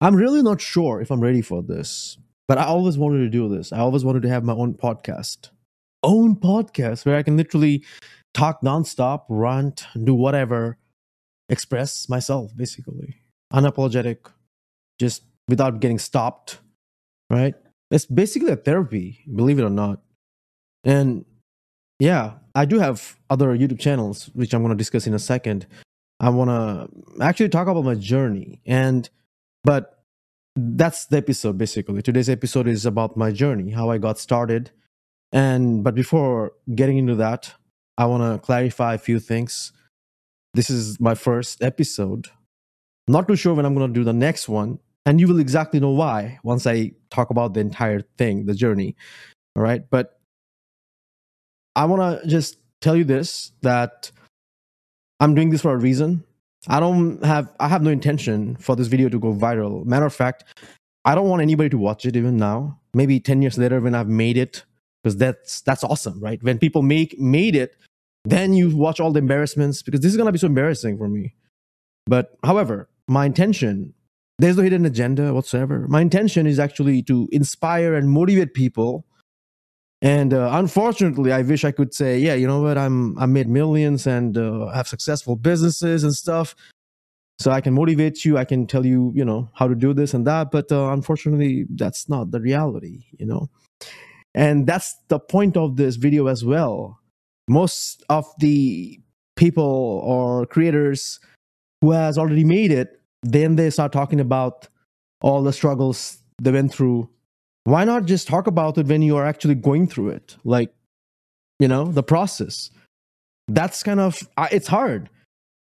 I'm really not sure if I'm ready for this, but I always wanted to do this. I always wanted to have my own podcast, own podcast where I can literally talk nonstop, rant, do whatever, express myself basically, unapologetic, just without getting stopped, right? It's basically a therapy, believe it or not. And yeah, I do have other YouTube channels, which I'm going to discuss in a second. I want to actually talk about my journey. And, but that's the episode basically. Today's episode is about my journey, how I got started. And, but before getting into that, I want to clarify a few things. This is my first episode. Not too sure when I'm going to do the next one. And you will exactly know why once I talk about the entire thing, the journey. All right. But I want to just tell you this that I'm doing this for a reason. I don't have I have no intention for this video to go viral. Matter of fact, I don't want anybody to watch it even now. Maybe 10 years later when I've made it because that's that's awesome, right? When people make made it, then you watch all the embarrassments because this is going to be so embarrassing for me. But however, my intention there's no hidden agenda whatsoever. My intention is actually to inspire and motivate people and uh, unfortunately, I wish I could say, yeah, you know what, I'm I made millions and uh, have successful businesses and stuff, so I can motivate you. I can tell you, you know, how to do this and that. But uh, unfortunately, that's not the reality, you know. And that's the point of this video as well. Most of the people or creators who has already made it, then they start talking about all the struggles they went through why not just talk about it when you are actually going through it? Like you know the process. That's kind of it's hard.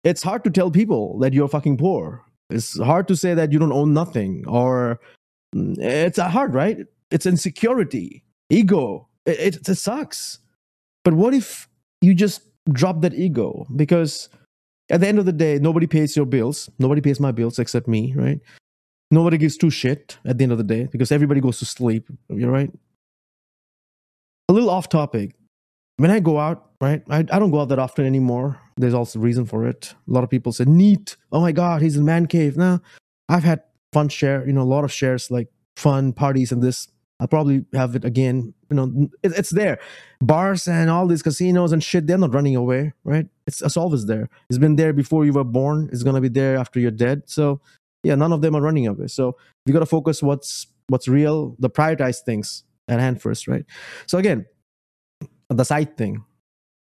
It's hard to tell people that you're fucking poor. It's hard to say that you don't own nothing or mm, it's hard right? It's insecurity ego. It, it, it sucks. But what if you just drop that ego? Because at the end of the day nobody pays your bills. Nobody pays my bills except me right nobody gives two shit at the end of the day because everybody goes to sleep. You're right. A little off topic. When I go out, right, I, I don't go out that often anymore. There's also a reason for it. A lot of people say, neat. Oh my God, he's in man cave. Now, I've had fun share, you know, a lot of shares like fun parties and this. I'll probably have it again. You know, it, it's there. Bars and all these casinos and shit, they're not running away, right? It's, it's always there. It's been there before you were born. It's going to be there after you're dead. So yeah none of them are running away. So we got to focus what's what's real the prioritize things at hand first right? So again the side thing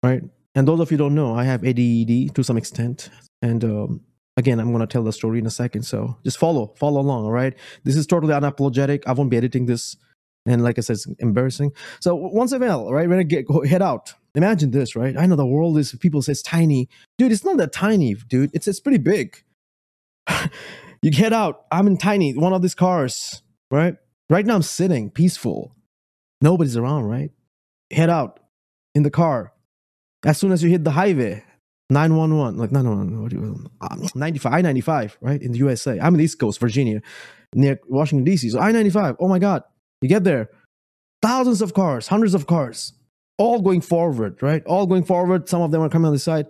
right? And those of you don't know i have ADD to some extent. And um, again i'm to tell the story in a second. So just follow follow along all right? This is totally unapologetic. I won't be editing this. And like i said it's embarrassing. So once a while right when i get go, head out. Imagine this right? I know the world is people say it's tiny. Dude it's not that tiny dude. It's it's pretty big You get out. I'm in tiny, one of these cars, right? Right now I'm sitting peaceful. Nobody's around, right? Head out in the car. As soon as you hit the highway, 911, like 911, what do you, um, 95, I 95, right? In the USA. I'm in the East Coast, Virginia, near Washington, D.C. So I 95, oh my God. You get there, thousands of cars, hundreds of cars, all going forward, right? All going forward. Some of them are coming on the side.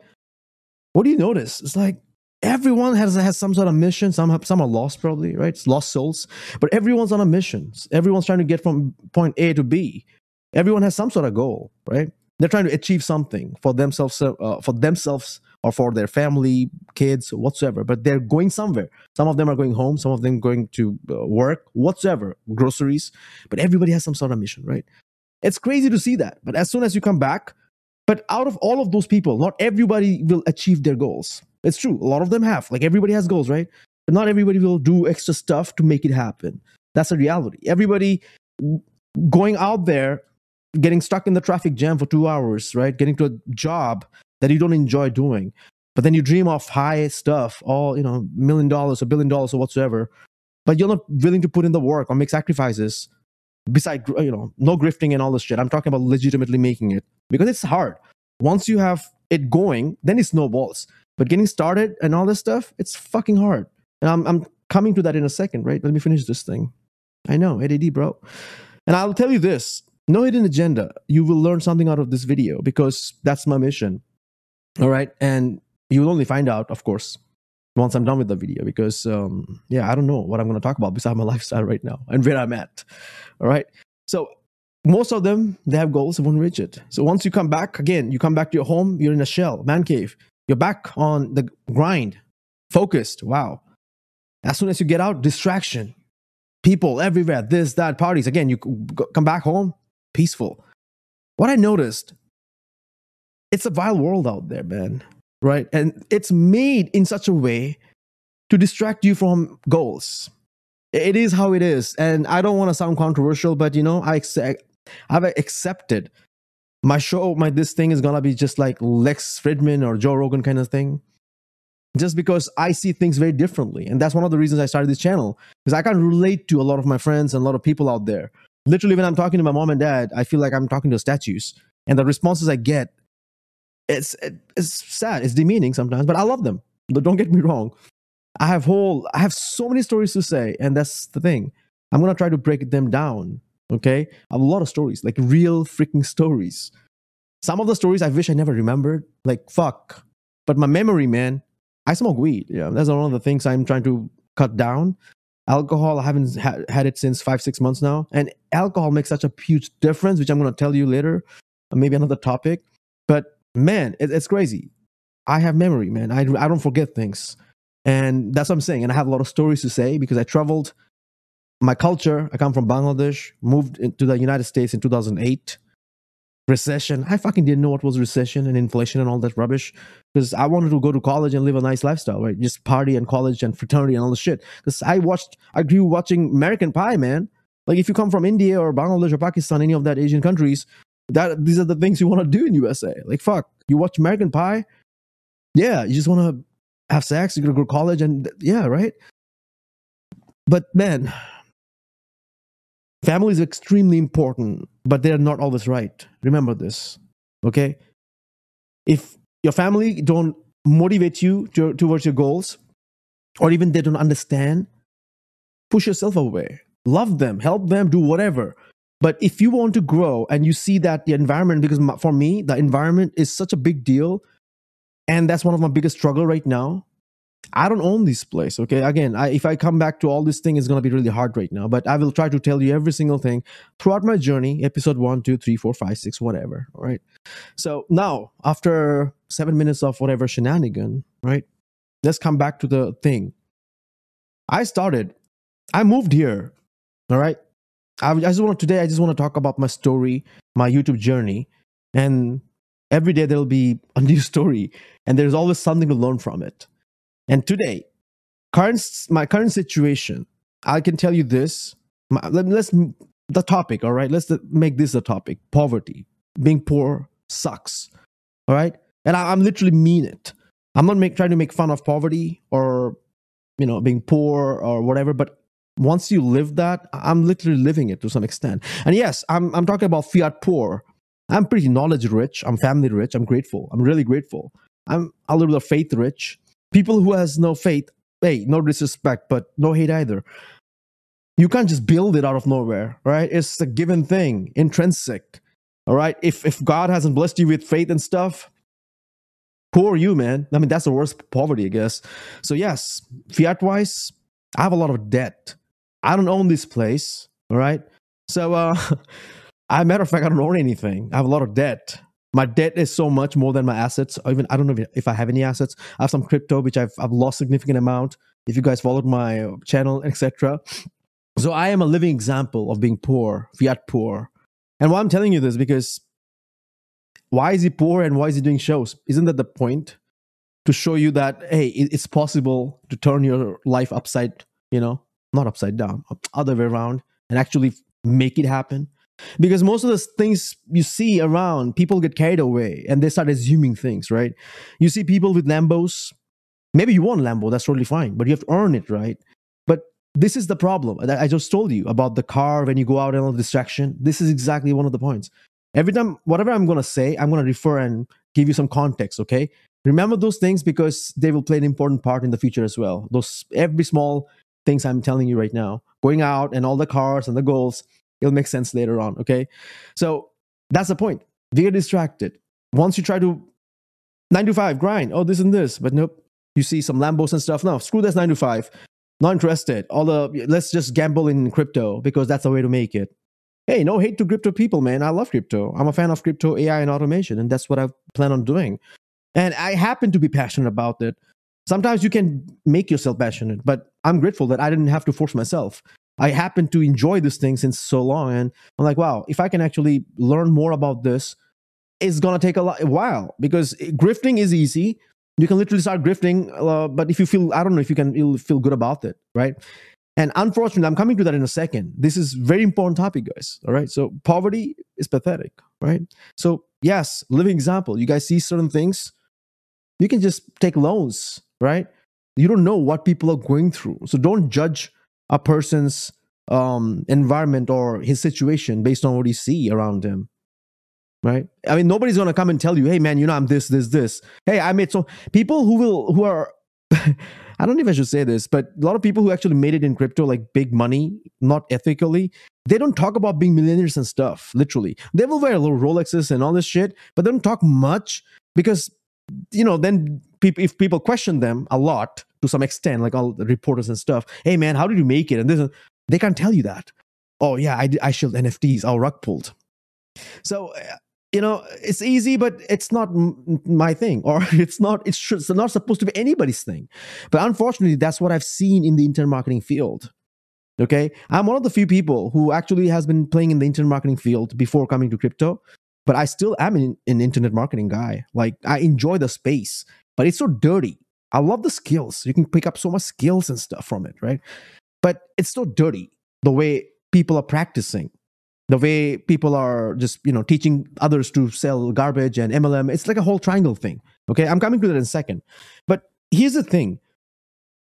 What do you notice? It's like everyone has has some sort of mission. Some have, some are lost probably, right? It's lost souls. But everyone's on a mission. Everyone's trying to get from point A to B. Everyone has some sort of goal, right? They're trying to achieve something for themselves, uh, for themselves or for their family, kids, whatsoever. But they're going somewhere. Some of them are going home. Some of them going to uh, work, whatsoever, groceries. But everybody has some sort of mission, right? It's crazy to see that. But as soon as you come back, but out of all of those people, not everybody will achieve their goals. It's true. A lot of them have. Like everybody has goals, right? But not everybody will do extra stuff to make it happen. That's a reality. Everybody going out there, getting stuck in the traffic jam for two hours, right? Getting to a job that you don't enjoy doing. But then you dream of high stuff, all, you know, million dollars, a billion dollars, or whatsoever. But you're not willing to put in the work or make sacrifices beside, you know, no grifting and all this shit. I'm talking about legitimately making it because it's hard. Once you have it going, then it snowballs. But getting started and all this stuff, it's fucking hard. And I'm, I'm coming to that in a second, right? Let me finish this thing. I know, ADD, bro. And I'll tell you this no hidden agenda. You will learn something out of this video because that's my mission. All right. And you will only find out, of course, once I'm done with the video because um, yeah, I don't know what I'm going to talk about besides my lifestyle right now and where I'm at. All right. So most of them they have goals and won't reach it. So once you come back again, you come back to your home, you're in a shell, man cave. You're back on the grind, focused. Wow. As soon as you get out, distraction, people everywhere, this, that, parties. Again, you come back home, peaceful. What I noticed, it's a vile world out there, man right? And it's made in such a way to distract you from goals. It is how it is. And I don't want to sound controversial, but you know, I accept, I've accepted my show, my this thing is gonna be just like Lex Fridman or Joe Rogan kind of thing. Just because I see things very differently. And that's one of the reasons I started this channel. Because I can relate to a lot of my friends and a lot of people out there. Literally, when I'm talking to my mom and dad, I feel like I'm talking to statues. And the responses I get it's it's sad. It's demeaning sometimes, but I love them. Don't get me wrong. I have whole I have so many stories to say, and that's the thing. I'm gonna try to break them down. Okay, I have a lot of stories, like real freaking stories. Some of the stories I wish I never remembered. Like fuck, but my memory, man. I smoke weed. Yeah, that's one of the things I'm trying to cut down. Alcohol, I haven't ha- had it since five six months now, and alcohol makes such a huge difference, which I'm gonna tell you later, maybe another topic. But man, it, it's crazy. I have memory, man. I, I don't forget things. And that's what I'm saying. And I have a lot of stories to say because I traveled. My culture, I come from Bangladesh, moved into the United States in 2008. Recession. I fucking didn't know what was recession and inflation and all that rubbish because I wanted to go to college and live a nice lifestyle, right? Just party and college and fraternity and all the shit. Because I watched, I grew watching American Pie, man. Like if you come from India or Bangladesh or Pakistan, any of that Asian countries, that these are the things you want to do in USA. Like fuck, you watch American Pie, yeah, you just want to have sex, you're gonna go to college, and yeah, right. But man, family is extremely important, but they're not always right. Remember this, okay? If your family don't motivate you to, towards your goals, or even they don't understand, push yourself away. Love them, help them, do whatever. But if you want to grow and you see that the environment, because for me, the environment is such a big deal. And that's one of my biggest struggle right now. I don't own this place. Okay. Again, I, if I come back to all this thing, it's going to be really hard right now. But I will try to tell you every single thing throughout my journey episode one, two, three, four, five, six, whatever. All right. So now, after seven minutes of whatever shenanigan, right? Let's come back to the thing. I started, I moved here. All right. I, just want today. I just want to talk about my story, my YouTube journey, and every day there'll be a new story, and there's always something to learn from it. And today, current my current situation, I can tell you this. My, let, let's the topic. All right, let's make this a topic. Poverty, being poor sucks. All right, and I, am literally mean it. I'm not make, trying to make fun of poverty or you know being poor or whatever, but once you live that, I'm literally living it to some extent. And yes, I'm, I'm talking about fiat poor. I'm pretty knowledge rich. I'm family rich. I'm grateful. I'm really grateful. I'm a little bit of faith rich. People who has no faith, hey, no disrespect, but no hate either. You can't just build it out of nowhere, right? It's a given thing, intrinsic. All right. If if God hasn't blessed you with faith and stuff, poor you, man. I mean, that's the worst poverty, I guess. So yes, fiat wise, I have a lot of debt. I don't own this place. All right. So, uh, a matter of fact, I don't own anything. I have a lot of debt. My debt is so much more than my assets. even I don't know if I have any assets. I have some crypto which I've I've lost significant amount. If you guys followed my channel, etc. So I am a living example of being poor, fiat poor. And why I'm telling you this because why is he poor and why is he doing shows? Isn't that the point? To show you that hey, it's possible to turn your life upside, you know, not upside down, other way around, and actually make it happen. Because most of the things you see around, people get carried away and they start assuming things, right? You see people with Lambos. Maybe you want Lambo, that's totally fine, but you have to earn it, right? But this is the problem that I just told you about the car when you go out and all the distraction. This is exactly one of the points. Every time, whatever I'm going to say, I'm going to refer and give you some context, okay? Remember those things because they will play an important part in the future as well. Those every small things I'm telling you right now, going out and all the cars and the goals, it'll make sense later on. Okay. So that's the point. They get distracted. Once you try to nine to five grind, oh, this and this, but nope. You see some Lambos and stuff. No, screw this nine to five. Not interested. All the let's just gamble in crypto because that's the way to make it. Hey, no hate to crypto people, man. I love crypto. I'm a fan of crypto, AI, and automation, and that's what I plan on doing. And I happen to be passionate about it. Sometimes you can make yourself passionate, but I'm grateful that I didn't have to force myself. I happen to enjoy this thing since so long, and I'm like, wow, if I can actually learn more about this, it's gonna take a, lot, a while because grifting is easy. You can literally start grifting, uh, but if you feel, I don't know if you can you'll feel good about it, right? And unfortunately, I'm coming to that in a second. This is very important topic, guys. All right. So poverty is pathetic, right? So yes, living example. You guys see certain things, you can just take loans, right? You don't know what people are going through, so don't judge a person's um, environment or his situation based on what you see around him right? I mean nobody's gonna come and tell you hey man you know i'm this this this. Hey i made so people who will who are I don't know if I should say this, but a lot of people who actually made it in crypto, like big money, not ethically, they don't talk about being millionaires and stuff, literally. They will wear little Rolexes and all this shit, but they don't talk much because, you know, then if people question them a lot to some extent, like all the reporters and stuff, hey man, how did you make it? And this, they can't tell you that. Oh yeah, I, I shilled NFTs, I'll rug pulled. So uh, you know it's easy but it's not my thing or it's not it's, it's not supposed to be anybody's thing but unfortunately that's what i've seen in the internet marketing field okay i'm one of the few people who actually has been playing in the internet marketing field before coming to crypto but i still am an, an internet marketing guy. Like i enjoy the space but it's so dirty. I love the skills. You can pick up so much skills and stuff from it right? But it's so dirty the way people are practicing the way people are just you know teaching others to sell garbage and mlm it's like a whole triangle thing okay? I'm coming to that in a second. But here's the thing.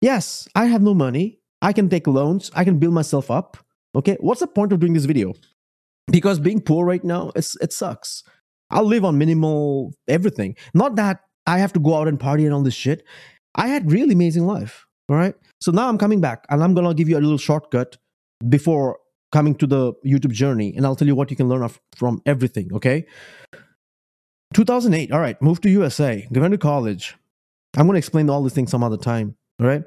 Yes i have no money. I can take loans. I can build myself up okay? What's the point of doing this video because being poor right now it's it sucks i'll live on minimal everything not that i have to go out and party and all this shit i had really amazing life all right so now i'm coming back and i'm gonna give you a little shortcut before coming to the YouTube journey, and I'll tell you what you can learn from everything. Okay. 2008. All right, moved to USA. Going to college. I'm to explain all these things some other time. All right.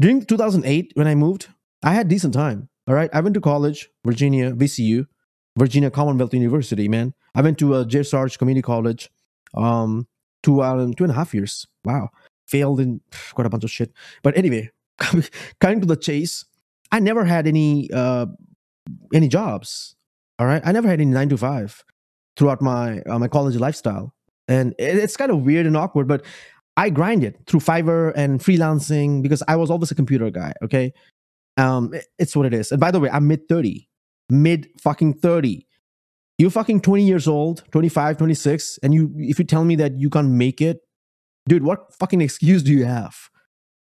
During 2008, when I moved, I had decent time. All right. I went to college, Virginia, VCU, Virginia Commonwealth University. Man, I went to a J. Sarge Community College. Um, two uh, two and a half years. Wow. Failed in quite a bunch of shit. But anyway, coming to the chase, I never had any uh, any jobs. All right, I never had any nine to five throughout my uh, my college lifestyle, and it, it's kind of weird and awkward. But I grinded through Fiverr and freelancing because I was always a computer guy. Okay, um, it, it's what it is. And by the way, I'm mid thirty, mid fucking thirty. You're fucking 20 years old, 25, 26, and you if you tell me that you can't make it, dude, what fucking excuse do you have?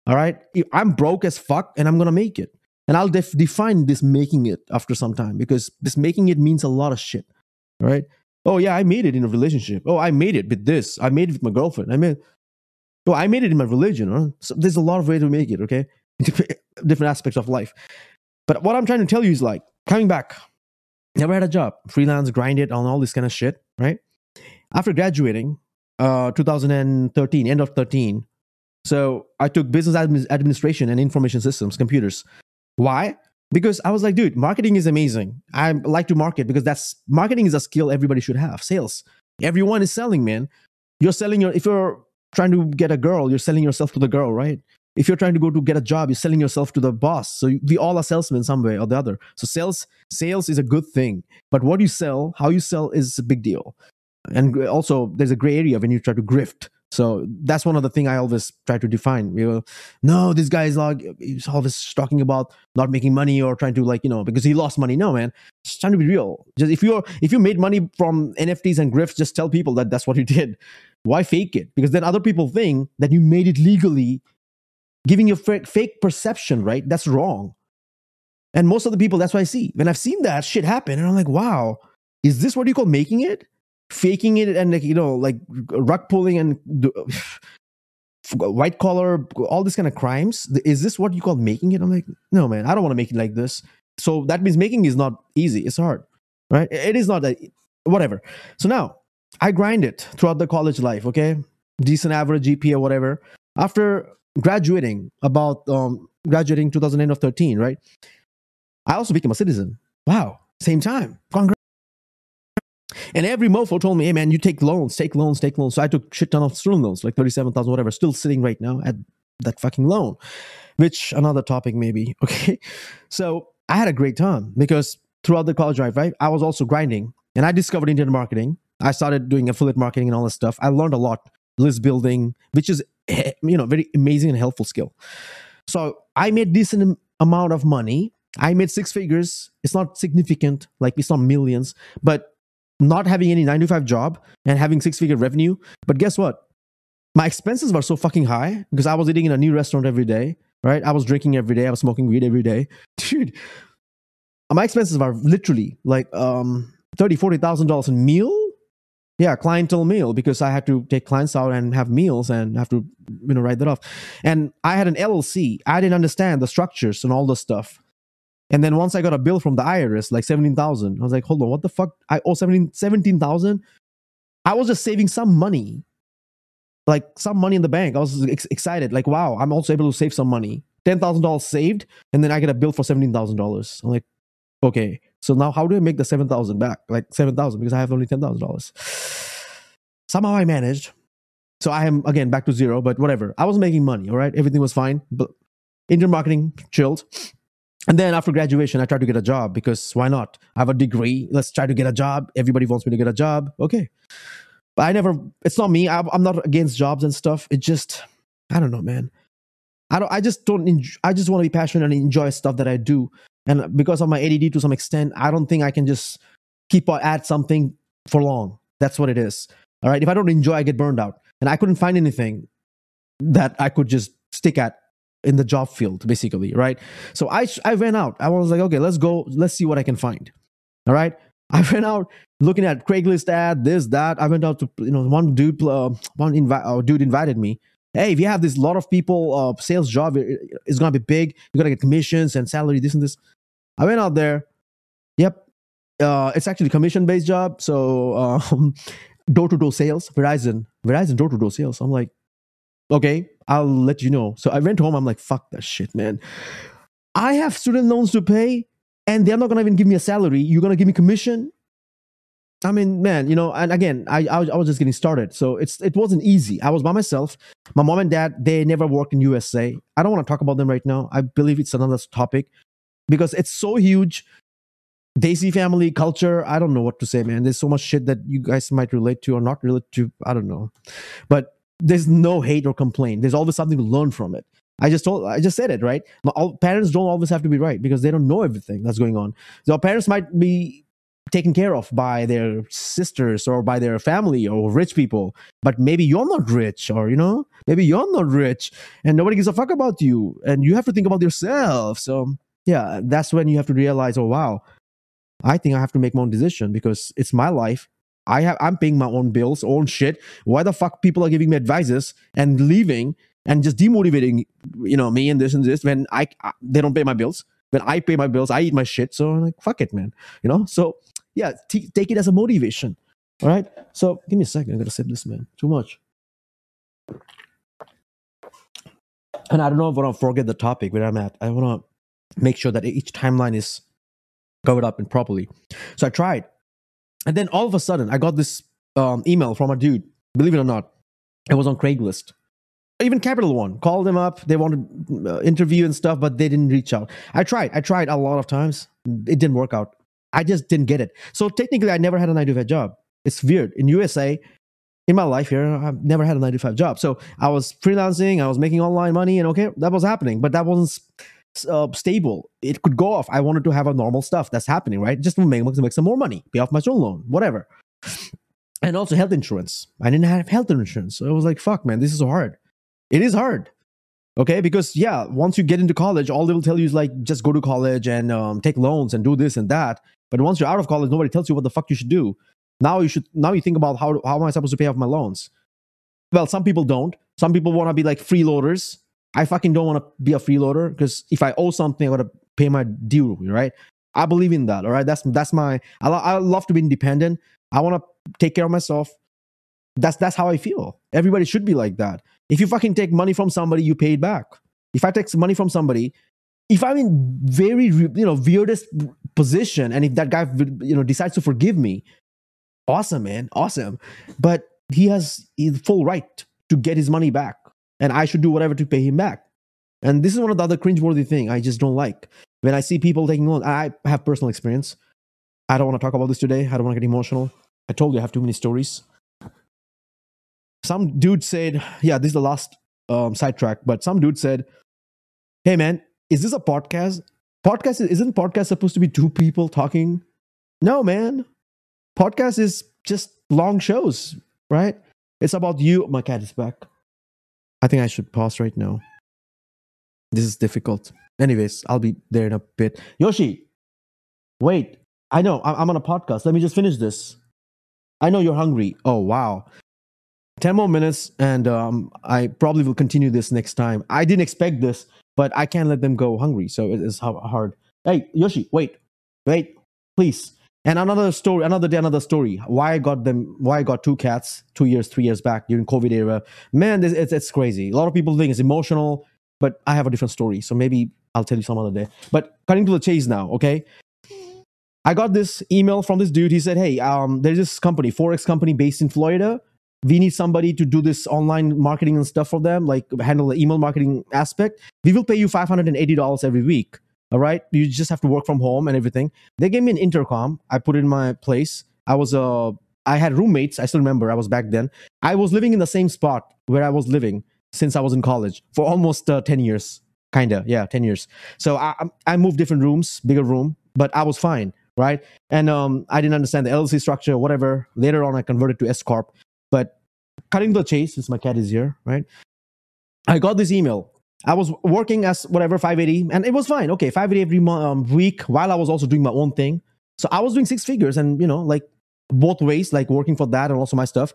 All right, I'm broke as fuck, and I'm gonna make it. And I'll def- define this making it after some time because this making it means a lot of shit. Right? Oh, yeah, I made it in a relationship. Oh, I made it with this. I made it with my girlfriend. I made, oh, I made it in my religion. Huh? So there's a lot of way to make it, okay? Different aspects of life. But what I'm trying to tell you is like, coming back, never had a job, freelance, grinded on all this kind of shit, right? After graduating, uh, 2013, end of 13, so I took business administration and information systems, computers. Why? Because I was like, dude, marketing is amazing. I like to market because that's marketing is a skill everybody should have. Sales. Everyone is selling, man. You're selling your if you're trying to get a girl, you're selling yourself to the girl, right? If you're trying to go to get a job, you're selling yourself to the boss. So we all are salesmen some way or the other. So sales sales is a good thing, but what you sell, how you sell is a big deal. And also, there's a gray area when you try to grift. So that's one of the thing I always try to define. You know, no, this guy is like he's always talking about not making money or trying to like you know because he lost money. No, man, just trying to be real. Just if you're if you made money from NFTs and grifts, just tell people that that's what you did. Why fake it? Because then other people think that you made it legally, giving you fake, fake perception. Right? That's wrong. And most of the people, that's what I see. When I've seen that shit happen, and I'm like, wow, is this what you call making it? faking it and like you know like rug pulling and white collar all these kind of crimes is this what you call making it i'm like no man i don't want to make it like this so that means making is not easy it's hard right it is not that whatever so now i grind it throughout the college life okay decent average gpa whatever after graduating, about um, graduating 2009 of 13, right? I also became a citizen. Wow, same time. Congrats. And every mofo told me, hey man, you take loans, take loans, take loans. So I took shit ton of student loans, like 37,000, whatever, still sitting right now at that fucking loan, which another topic maybe. Okay. So I had a great time because throughout the college life, right, I was also grinding and I discovered internet marketing. I started doing affiliate marketing and all this stuff. I learned a lot, list building, which is, you know, very amazing and helpful skill. So I made decent amount of money. I made six figures. It's not significant, like it's not millions, but not having any nine to five job and having six figure revenue. But guess what? My expenses were so fucking high because I was eating in a new restaurant every day, right? I was drinking every day. I was smoking weed every day. Dude, my expenses were literally like um thirty, forty thousand dollars in meal. Yeah, clientele meal because I had to take clients out and have meals and have to you know write that off. And I had an LLC. I didn't understand the structures and all the stuff. And then once I got a bill from the IRS, like 17,000, I was like, hold on, what the fuck? I owe 17,000? I was just saving some money, like some money in the bank. I was ex- excited, like, wow, I'm also able to save some money. $10,000 saved, and then I get a bill for $17,000. I'm like, okay, so now how do I make the 7,000 back? Like 7,000 because I have only $10,000. Somehow I managed. So I am, again, back to zero, but whatever. I was making money, all right? Everything was fine. But internet marketing chilled and then after graduation, I tried to get a job because why not? I have a degree. Let's try to get a job. Everybody wants me to get a job. Okay. But I never, it's not me. I'm not against jobs and stuff. It just, I don't know, man. I don't, I just don't, enjoy, I just want to be passionate and enjoy stuff that I do. And because of my ADD to some extent, I don't think I can just keep at something for long. That's what it is. All right. If I don't enjoy, I get burned out. And I couldn't find anything that I could just stick at in the job field basically right? So i i went out. I was like okay let's go. Let's see what i can find. All right? I went out looking at craigslist ad this that. I went out to you know one dude uh, one invi- uh, dude invited me. Hey if you have this lot of people uh, sales job it's gonna be big. You're gonna get commissions and salary this and this i went out there yep uh, it's actually commission based job so um, door-to-door sales verizon verizon door-to-door sales i'm like okay I'll let you know. So I went home. I'm like, fuck that shit, man. I have student loans to pay, and they're not gonna even give me a salary. You're gonna give me commission. I mean, man, you know, and again, I, I, I was just getting started, so it's it wasn't easy. I was by myself. My mom and dad, they never worked in USA. I don't want to talk about them right now. I believe it's another topic because it's so huge. Desi family culture. I don't know what to say, man. There's so much shit that you guys might relate to or not relate to. I don't know, but there's no hate or complaint. There's always something to learn from it. I just told, I just said it, right? All, parents don't always have to be right because they don't know everything that's going on. So parents might be taken care of by their sisters or by their family or rich people, but maybe you're not rich or, you know, maybe you're not rich and nobody gives a fuck about you and you have to think about yourself. So yeah, that's when you have to realize, oh, wow, I think I have to make my own decision because it's my life I have I'm paying my own bills, own shit. Why the fuck people are giving me advices and leaving and just demotivating, you know, me and this and this when I, I they don't pay my bills. When I pay my bills, I eat my shit. So I'm like, fuck it, man. You know. So yeah, t- take it as a motivation. All right. So give me a second. I gotta sip this, man. Too much. And I don't know if I want to forget the topic where I'm at. I want to make sure that each timeline is covered up and properly. So I tried and then all of a sudden, I got this um, email from a dude. Believe it or not, it was on Craigslist. Even Capital One called them up. They wanted uh, interview and stuff, but they didn't reach out. I tried. I tried a lot of times. It didn't work out. I just didn't get it. So technically, I never had a nine to five job. It's weird. In USA, in my life here, I've never had a nine to five job. So I was freelancing. I was making online money, and okay, that was happening. But that wasn't uh, stable. It could go off. I wanted to have a normal stuff that's happening, right? Just make, make some more money, pay off my student loan, whatever. And also health insurance. I didn't have health insurance. So I was like, fuck, man, this is so hard. It is hard. Okay, because yeah, once you get into college, all they will tell you is like just go to college and um, take loans and do this and that. But once you're out of college, nobody tells you what the fuck you should do. Now you should now you think about how how am I supposed to pay off my loans? Well, some people don't. Some people want to be like freeloaders I fucking don't want to be a freeloader because if I owe something, I gotta pay my due, right? I believe in that. All right, that's that's my. I, lo- I love to be independent. I want to take care of myself. That's that's how I feel. Everybody should be like that. If you fucking take money from somebody, you pay it back. If I take money from somebody, if I'm in very you know weirdest position, and if that guy you know decides to forgive me, awesome, man, awesome. But he has the full right to get his money back, and I should do whatever to pay him back. And this is one of the other cringeworthy thing I just don't like when I see people taking loans. I have personal experience. I don't want to talk about this today. I don't want to get emotional. I told you I have too many stories. Some dude said, "Yeah, this is the last um, sidetrack," but some dude said, "Hey, man, is this a podcast? Podcast isn't podcast supposed to be two people talking? No, man. Podcast is just long shows, right? It's about you. My cat is back. I think I should pause right now. This is difficult. Anyways, I'll be there in a bit. Yoshi, wait. I know I'm on a podcast. Let me just finish this. I know you're hungry. Oh, wow. 10 more minutes, and um, I probably will continue this next time. I didn't expect this, but I can't let them go hungry. So it is hard. Hey, Yoshi, wait, wait, please. And another story, another day, another story. Why I got them? Why I got two cats two years, three years back during COVID era? Man, this, it's it's crazy. A lot of people think it's emotional, but I have a different story. So maybe I'll tell you some other day. But cutting to the chase now, okay? I got this email from this dude. He said, "Hey, um, there's this company, forex company based in Florida. We need somebody to do this online marketing and stuff for them, like handle the email marketing aspect. We will pay you five hundred and eighty dollars every week." All right. You just have to work from home and everything. They gave me an intercom. I put it in my place. I was uh I had roommates. I still remember I was back then. I was living in the same spot where I was living since I was in college for almost uh, 10 years. Kinda. Yeah, 10 years. So I I moved different rooms, bigger room, but I was fine, right? And um I didn't understand the LLC structure, whatever. Later on I converted to S corp. But cutting the chase, since my cat is here, right? I got this email I was working as whatever 580, and it was fine. Okay, 580 every um, week while I was also doing my own thing. So I was doing six figures, and you know, like both ways, like working for that and also my stuff.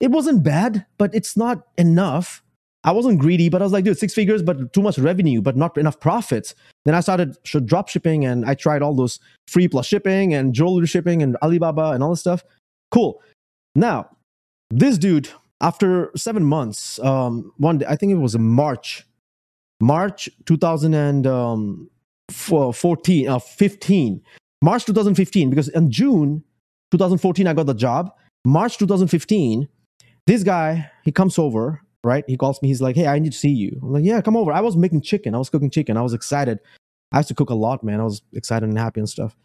It wasn't bad, but it's not enough. I wasn't greedy, but I was like, dude, six figures, but too much revenue, but not enough profits. Then I started drop shipping, and I tried all those free plus shipping and jewelry shipping and Alibaba and all this stuff. Cool. Now, this dude, after seven months, um, one day, I think it was in March March 2014, uh, 15, March 2015, because in June 2014, I got the job. March 2015, this guy, he comes over, right? He calls me. He's like, hey, I need to see you. I'm like, yeah, come over. I was making chicken. I was cooking chicken. I was excited. I used to cook a lot, man. I was excited and happy and stuff.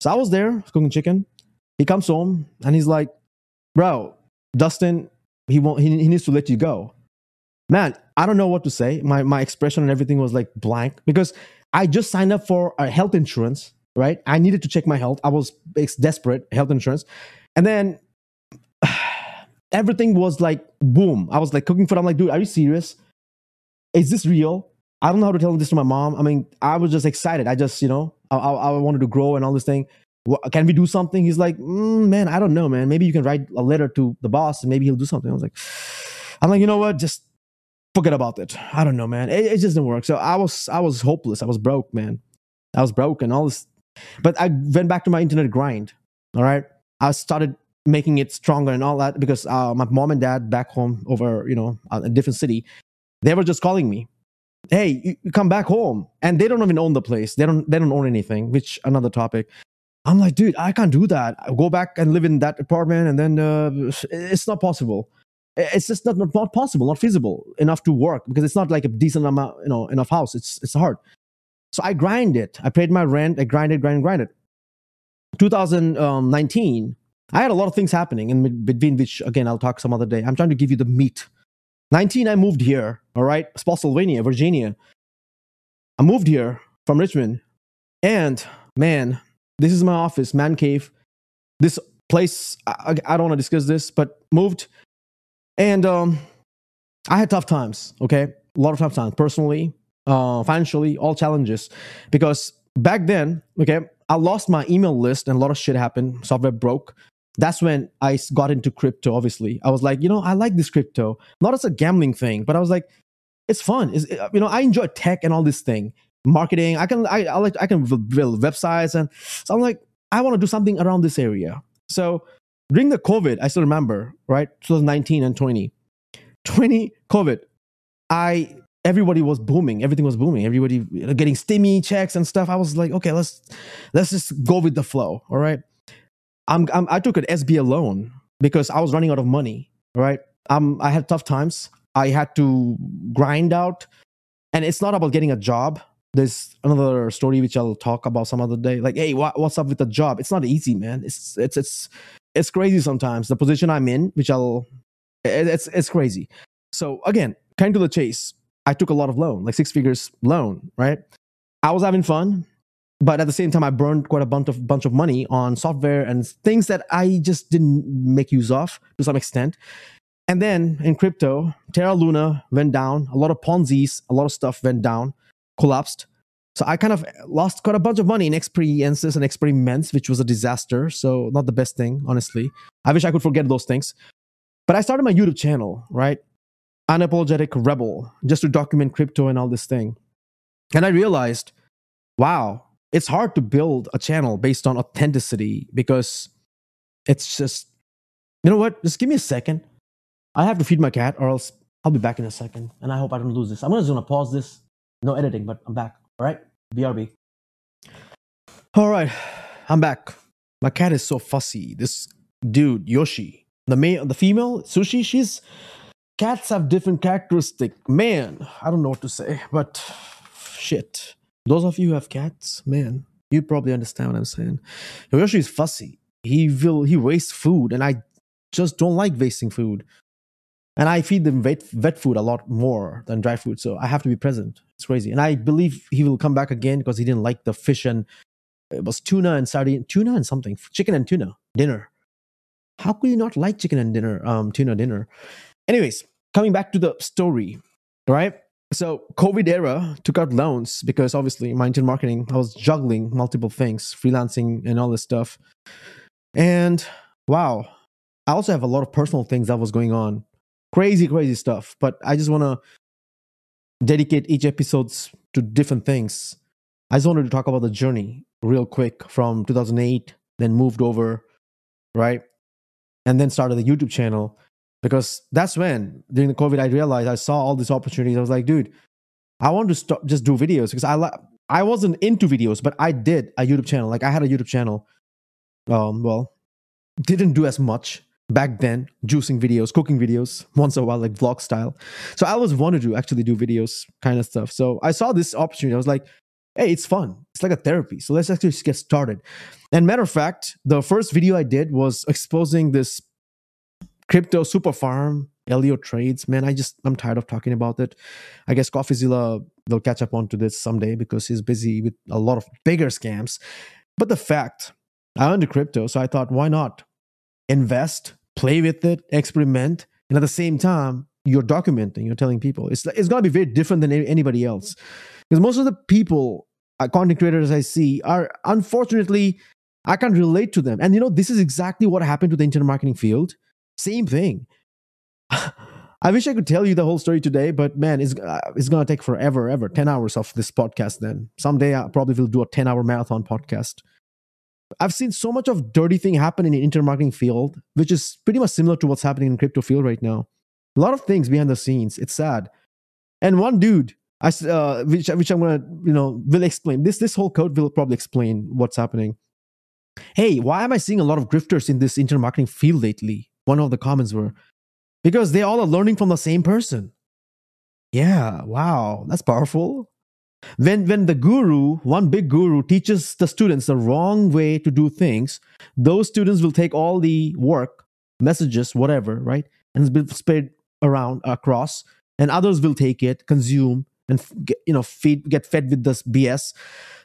So I was there cooking chicken. He comes home and he's like, bro, Dustin, he won't, he, he needs to let you go man, I don't know what to say. My my expression and everything was like blank because I just signed up for a health insurance, right? I needed to check my health. I was desperate, health insurance. And then everything was like boom. I was like cooking food. I'm like, dude, are you serious? Is this real? I don't know how to tell this to my mom. I mean, I was just excited. I just, you know, I, I, I wanted to grow and all this thing. can we do something? He's like, mm, man, I don't know, man. Maybe you can write a letter to the boss and maybe he'll do something. I was like, I'm like, you know what? Just forget about it. I don't know, man. It, it, just didn't work. So I was I was hopeless. I was broke, man. I was broken. All this, but I went back to my internet grind. All right, I started making it stronger and all that because uh, my mom and dad back home over you know a different city, they were just calling me. Hey, you come back home, and they don't even own the place. They don't. They don't own anything. Which another topic. I'm like, dude, I can't do that. I go back and live in that apartment, and then uh, it's not possible it's just not, not possible, not feasible enough to work because it's not like a decent amount, you know, enough house. It's it's hard. So I grind it. I paid my rent. I grinded, grinded, grinded. 2019, I had a lot of things happening in between, which again I'll talk some other day. I'm trying to give you the meat. 19, I moved here. All right, Spotsylvania, Virginia. I moved here from Richmond, and man, this is my office, man cave. This place, I, I don't want to discuss this, but moved and um, I had tough times, okay? A lot of tough times, personally, uh, financially, all challenges. Because back then, okay, I lost my email list and a lot of shit happened. Software broke. That's when I got into crypto, obviously. I was like, you know, I like this crypto. Not as a gambling thing, but I was like, it's fun. It's, you know, I enjoy tech and all this thing. Marketing. I can I, I like I can build websites and so I'm like, I want to do something around this area. So during the COVID, I still remember, right? 2019 and 20. 20 COVID, I everybody was booming. Everything was booming. Everybody getting stimmy checks and stuff. I was like, okay, let's let's just go with the flow. All right. I'm, I'm I took an SBA loan because I was running out of money. Right. Um, I had tough times. I had to grind out, and it's not about getting a job. There's another story which I'll talk about some other day. Like, hey, what, what's up with the job? It's not easy, man. It's it's it's it's crazy sometimes. The position I'm in, which I'll, it's it's crazy. So again, kind of the chase. I took a lot of loan, like six figures loan, right? I was having fun, but at the same time, I burned quite a bunch of bunch of money on software and things that I just didn't make use of to some extent. And then in crypto, Terra Luna went down. A lot of Ponzi's, a lot of stuff went down, collapsed. So I kind of lost quite a bunch of money in experiences and experiments, which was a disaster. So not the best thing, honestly. I wish I could forget those things. But I started my YouTube channel, right? Unapologetic Rebel, just to document crypto and all this thing. And I realized, wow, it's hard to build a channel based on authenticity because it's just, you know what? Just give me a second. I have to feed my cat or else I'll be back in a second. And I hope I don't lose this. I'm just gonna pause this. No editing, but I'm back. All right? BRB. All right, I'm back. My cat is so fussy. This dude, Yoshi, the male, the female, Sushi, she's cats have different characteristic. Man, I don't know what to say, but shit. Those of you who have cats, man, you probably understand what I'm saying. Yoshi is fussy. He will he wastes food, and I just don't like wasting food. And I feed them vet, vet food a lot more than dry food, so I have to be present. It's crazy, and I believe he will come back again because he didn't like the fish and it was tuna and sardine, tuna and something, chicken and tuna dinner. How could you not like chicken and dinner, um, tuna dinner? Anyways, coming back to the story, right? So COVID era took out loans because obviously my internet marketing, I was juggling multiple things, freelancing and all this stuff. And wow, I also have a lot of personal things that was going on. Crazy, crazy stuff. But I just want to dedicate each episodes to different things. I just wanted to talk about the journey real quick from 2008, then moved over, right? And then started the YouTube channel because that's when during the COVID I realized I saw all these opportunities. I was like, dude, I want to stop just do videos because I I wasn't into videos, but I did a YouTube channel. Like I had a YouTube channel. Um, well, didn't do as much back then, juicing videos, cooking videos once in a while, like vlog style. So I always wanted to actually do videos kind of stuff. So I saw this opportunity. I was like, hey, it's fun. It's like a therapy. So let's actually get started. And matter of fact, the first video I did was exposing this crypto super farm Elio trades. Man, I just I'm tired of talking about it. I guess CoffeeZilla will catch up onto this someday because he's busy with a lot of bigger scams. But the fact I owned crypto, so I thought, why not invest, play with it, experiment, and at the same time, you're documenting, you're telling people. It's it's gonna be very different than anybody else because most of the people, uh, content creators I see, are unfortunately I can't relate to them. And you know, this is exactly what happened to the internet marketing field same thing. I wish I could tell you the whole story today, but man, it's uh, it's gonna take forever, ever ten hours of this podcast. Then someday I probably will do a ten hour marathon podcast. I've seen so much of dirty thing happen in the internet marketing field, which is pretty much similar to what's happening in crypto field right now. A lot of things behind the scenes. It's sad. And one dude, I uh, which which I'm gonna you know will explain this. This whole code will probably explain what's happening. Hey, why am I seeing a lot of grifters in this internet marketing field lately? one of the comments were because they all are learning from the same person. Yeah, wow, that's powerful. When when the guru, one big guru, teaches the students the wrong way to do things, those students will take all the work, messages, whatever, right, and it's been spread around across, and others will take it, consume, and get, you know feed get fed with this BS.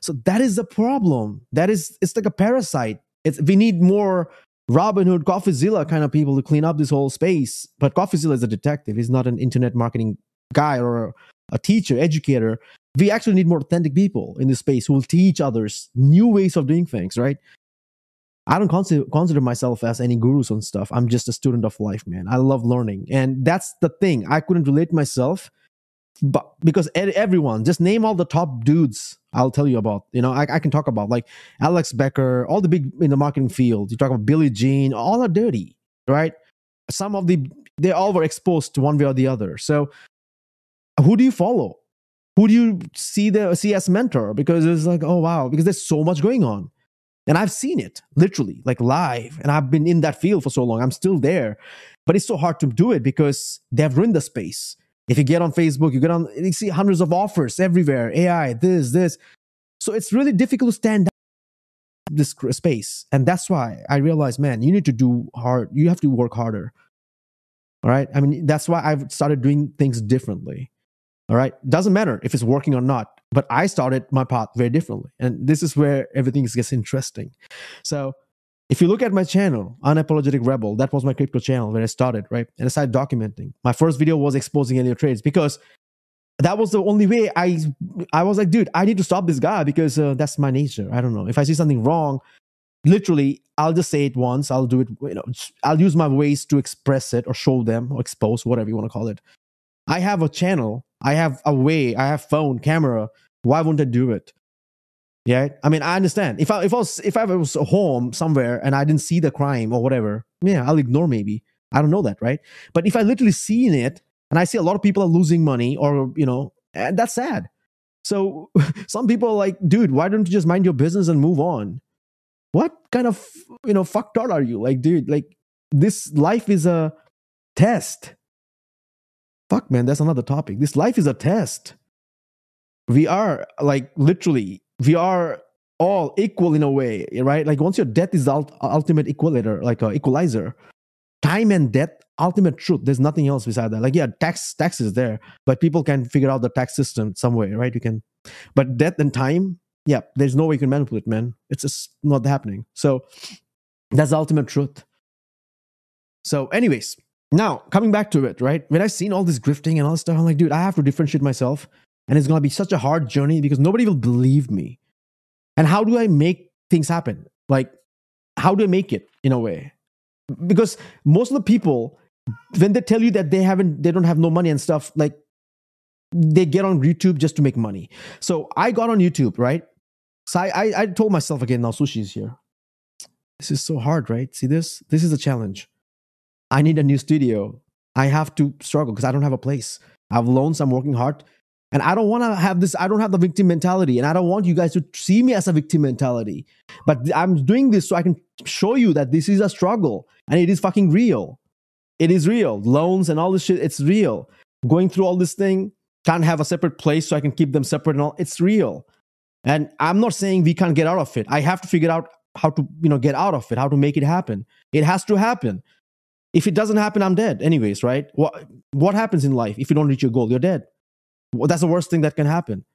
So that is the problem. That is it's like a parasite. It's we need more Robin Hood, CoffeeZilla kind of people to clean up this whole space. But CoffeeZilla is a detective. He's not an internet marketing guy or a teacher, educator. We actually need more authentic people in this space who will teach others new ways of doing things, right? I don't consider, consider myself as any gurus on stuff. I'm just a student of life, man. I love learning. And that's the thing. I couldn't relate myself but because everyone just name all the top dudes i'll tell you about you know I, I, can talk about like alex becker all the big in the marketing field you talk about Billy Gene all are dirty right some of the they all were exposed to one way or the other. So who do you follow? Who do you see the see as mentor? Because it's like, oh wow, because there's so much going on. And I've seen it literally, like live. And I've been in that field for so long. I'm still there. But it's so hard to do it because they've ruined the space. If you get on Facebook, you get on, you see hundreds of offers everywhere AI, this, this. So it's really difficult to stand out this space. And that's why I realized, man, you need to do hard, you have to work harder. All right. I mean, that's why I've started doing things differently. All right. Doesn't matter if it's working or not, but I started my path very differently. And this is where everything gets interesting. So if you look at my channel, Unapologetic Rebel, that was my crypto channel where I started, right? And I started documenting. My first video was exposing Elliott trades because that was the only way I I was like, dude, I need to stop this guy because uh, that's my nature. I don't know. If I see something wrong, literally, I'll just say it once. I'll do it. You know, I'll use my ways to express it or show them or expose whatever you want to call it. I have a channel. I have a way. I have phone, camera. Why wouldn't I do it? Yeah, I mean, I understand. If I if I was if I was home somewhere and I didn't see the crime or whatever, yeah, I'll ignore maybe. I don't know that, right? But if I literally seen it and I see a lot of people are losing money or you know, and that's sad. So some people are like, dude, why don't you just mind your business and move on? What kind of you know fucked out are you? Like, dude, like this life is a test. Fuck, man, that's another topic. This life is a test. We are like literally we are all equal in a way, right? Like once your death is the ultimate equalizer, like a equalizer, time and death, ultimate truth. There's nothing else beside that. Like yeah, tax tax is there, but people can figure out the tax system some way, right? You can, but death and time, yeah, there's no way you can manipulate, man. It's just not happening. So that's the ultimate truth. So, anyways, now coming back to it, right? When I seen all this grifting and all this stuff, I'm like, dude, I have to differentiate myself and it's going to be such a hard journey because nobody will believe me. And how do I make things happen? Like, how do I make it in a way? Because most of the people, when they tell you that they haven't, they don't have no money and stuff, like they get on YouTube just to make money. So I got on YouTube, right? So I, I, I told myself again, now sushi is here. This is so hard, right? See this? This is a challenge. I need a new studio. I have to struggle because I don't have a place. I have loans. I'm working hard. And I don't want to have this, I don't have the victim mentality. And I don't want you guys to see me as a victim mentality. But I'm doing this so I can show you that this is a struggle and it is fucking real. It is real. Loans and all this shit, it's real. Going through all this thing, can't have a separate place so I can keep them separate and all. It's real. And I'm not saying we can't get out of it. I have to figure out how to, you know, get out of it, how to make it happen. It has to happen. If it doesn't happen, I'm dead. Anyways, right? What what happens in life if you don't reach your goal? You're dead. Well, that's the worst thing that can happen.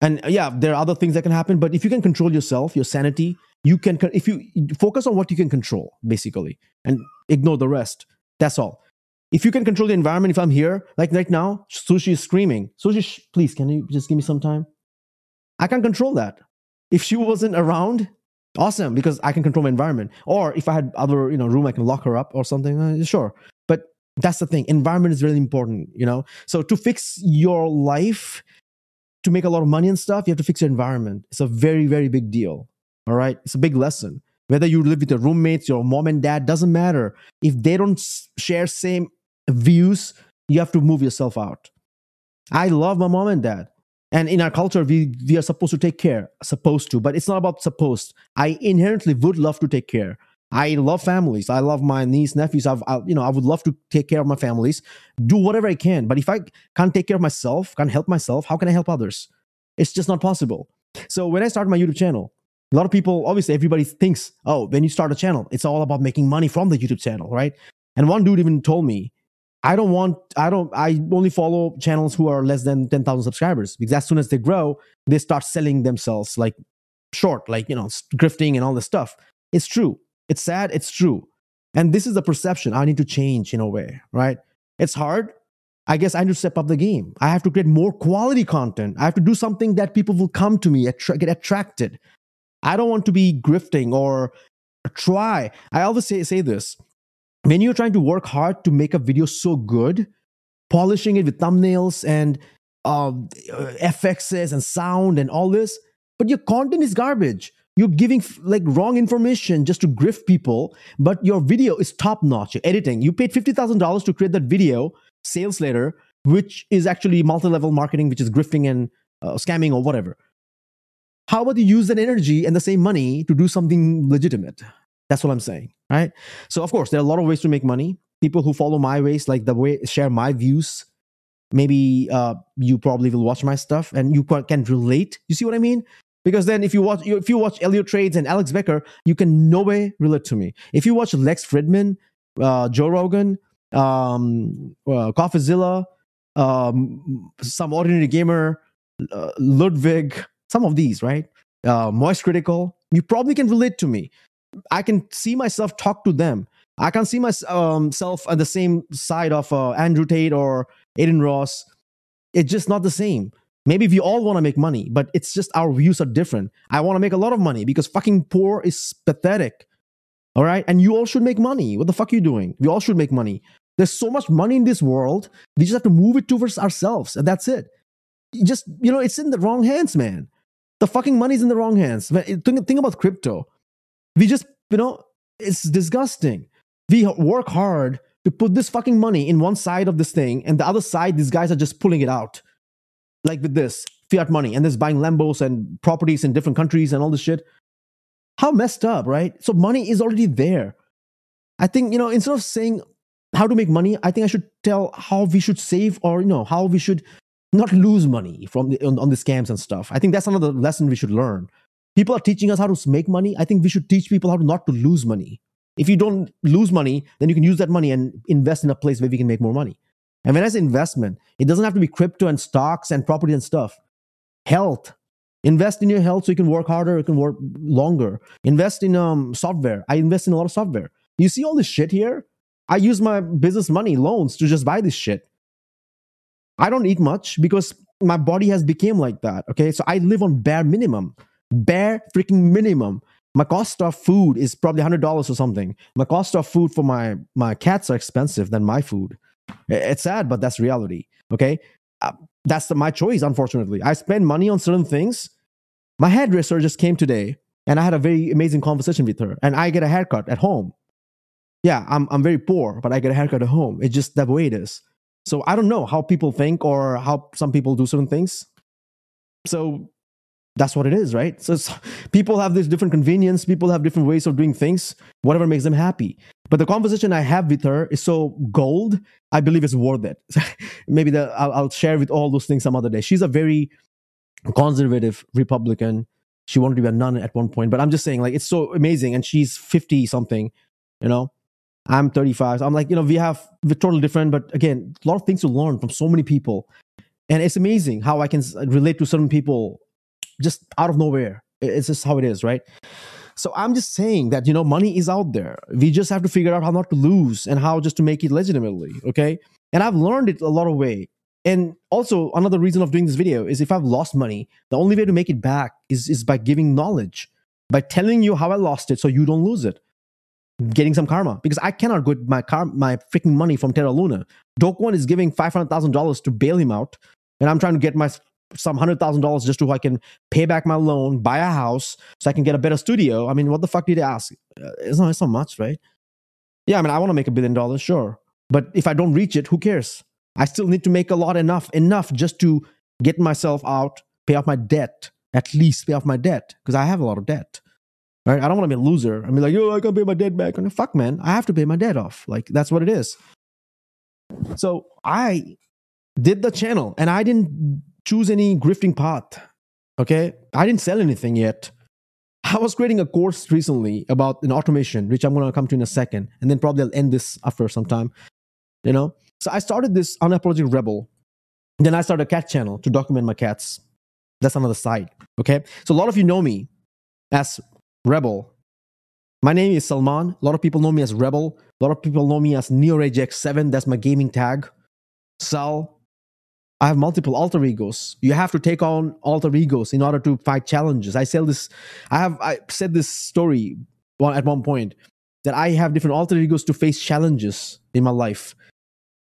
And uh, yeah, there are other things that can happen, but if you can control yourself, your sanity, you can, if you focus on what you can control, basically, and ignore the rest, that's all. If you can control the environment, if I'm here, like right now, Sushi is screaming. Sushi, sh- please, can you just give me some time? I can't control that. If she wasn't around, awesome, because I can control my environment. Or if I had other, you know, room, I can lock her up or something. Uh, sure, but that's the thing environment is really important you know? So to fix your life to make a lot of money and stuff you have to fix your environment. It's a very very big deal all right? It's a big lesson. Whether you live with your roommates your mom and dad doesn't matter. If they don't share same views you have to move yourself out. I love my mom and dad and in our culture we we are supposed to take care supposed to but it's not about supposed i inherently would love to take care I love families. I love my niece, nephews. I've, I, you know, I would love to take care of my families, do whatever I can. But if I can't take care of myself, can't help myself, how can I help others? It's just not possible. So when I started my YouTube channel, a lot of people, obviously, everybody thinks, oh, when you start a channel, it's all about making money from the YouTube channel, right? And one dude even told me, I don't want, I don't, I only follow channels who are less than 10,000 subscribers because as soon as they grow, they start selling themselves like short, like, you know, grifting and all this stuff. It's true. It's sad, it's true. And this is the perception I need to change in a way, right? It's hard. I guess I need to step up the game. I have to create more quality content. I have to do something that people will come to me, attra- get attracted. I don't want to be grifting or try. I always say, say this when you're trying to work hard to make a video so good, polishing it with thumbnails and uh, FXs and sound and all this, but your content is garbage You're giving like wrong information just to grift people, but your video is top notch. You're editing. You paid $50,000 to create that video, sales letter, which is actually multi level marketing, which is grifting and uh, scamming or whatever. How about you use that energy and the same money to do something legitimate? That's what I'm saying, right? So, of course, there are a lot of ways to make money. People who follow my ways, like the way share my views, maybe uh, you probably will watch my stuff and you can relate. You see what I mean? Because then, if you watch if you watch Elliot Trades and Alex Becker, you can no way relate to me. If you watch Lex Fridman, uh, Joe Rogan, um, uh, CoffeeZilla, um, some ordinary gamer, uh, Ludwig, some of these, right? Uh, Moist Critical, you probably can relate to me. I can see myself talk to them. I can't see myself um, on the same side of uh, Andrew Tate or Adin Ross. It's just not the same. Maybe we all want to make money, but it's just our views are different. I want to make a lot of money because fucking poor is pathetic. All right. And you all should make money. What the fuck are you doing? We all should make money. There's so much money in this world. We just have to move it towards ourselves. And that's it. You just, you know, it's in the wrong hands, man. The fucking money's in the wrong hands. Think, think about crypto. We just, you know, it's disgusting. We work hard to put this fucking money in one side of this thing, and the other side, these guys are just pulling it out. Like with this fiat money, and this buying Lambos and properties in different countries and all this shit. How messed up, right? So money is already there. I think, you know, instead of saying how to make money, I think I should tell how we should save or, you know, how we should not lose money from the, on, on the scams and stuff. I think that's another lesson we should learn. People are teaching us how to make money. I think we should teach people how to not to lose money. If you don't lose money, then you can use that money and invest in a place where we can make more money. And when I say investment, it doesn't have to be crypto and stocks and property and stuff. Health. Invest in your health so you can work harder, you can work longer. Invest in um, software. I invest in a lot of software. You see all this shit here? I use my business money, loans, to just buy this shit. I don't eat much because my body has become like that. Okay. So I live on bare minimum, bare freaking minimum. My cost of food is probably hundred dollars or something. My cost of food for my my cats are expensive than my food. It's sad, but that's reality. Okay, uh, that's the, my choice. Unfortunately, I spend money on certain things. My hairdresser just came today, and I had a very amazing conversation with her. And I get a haircut at home. Yeah, I'm I'm very poor, but I get a haircut at home. It's just the way it is. So I don't know how people think or how some people do certain things. So that's what it is, right? So people have this different convenience, people have different ways of doing things, whatever makes them happy. But the conversation I have with her is so gold, I believe it's worth it. Maybe the, I'll, I'll share with all those things some other day. She's a very conservative Republican. She wanted to be a nun at one point, but I'm just saying, like, it's so amazing. And she's 50 something, you know? I'm 35. So I'm like, you know, we have, we're totally different, but again, a lot of things to learn from so many people. And it's amazing how I can relate to certain people just out of nowhere. It's just how it is, right? So I'm just saying that, you know, money is out there. We just have to figure out how not to lose and how just to make it legitimately, okay? And I've learned it a lot of way. And also another reason of doing this video is if I've lost money, the only way to make it back is, is by giving knowledge, by telling you how I lost it so you don't lose it. Getting some karma because I cannot get my car my freaking money from Terra Luna. Do Kwon is giving five hundred thousand dollars to bail him out, and I'm trying to get my some hundred thousand dollars just so I can pay back my loan, buy a house, so I can get a better studio. I mean, what the fuck did you ask? Uh, it's not, it's not much, right? Yeah, I mean, I want to make a billion dollars, sure, but if I don't reach it, who cares? I still need to make a lot enough, enough just to get myself out, pay off my debt, at least pay off my debt because I have a lot of debt. Right? I don't want to be a loser. I mean, like, yo, I can't pay my debt back. And fuck, man, I have to pay my debt off. Like, that's what it is. So I did the channel and I didn't choose any grifting path. Okay. I didn't sell anything yet. I was creating a course recently about an automation, which I'm going to come to in a second. And then probably I'll end this after some time. You know? So I started this unapologetic rebel. Then I started a cat channel to document my cats. That's another side. Okay. So a lot of you know me as Rebel. My name is Salman. A lot of people know me as Rebel. A lot of people know me as NeoRage X7. That's my gaming tag. Sal, I have multiple alter egos. You have to take on alter egos in order to fight challenges. I sell this. I have I said this story at one point that I have different alter egos to face challenges in my life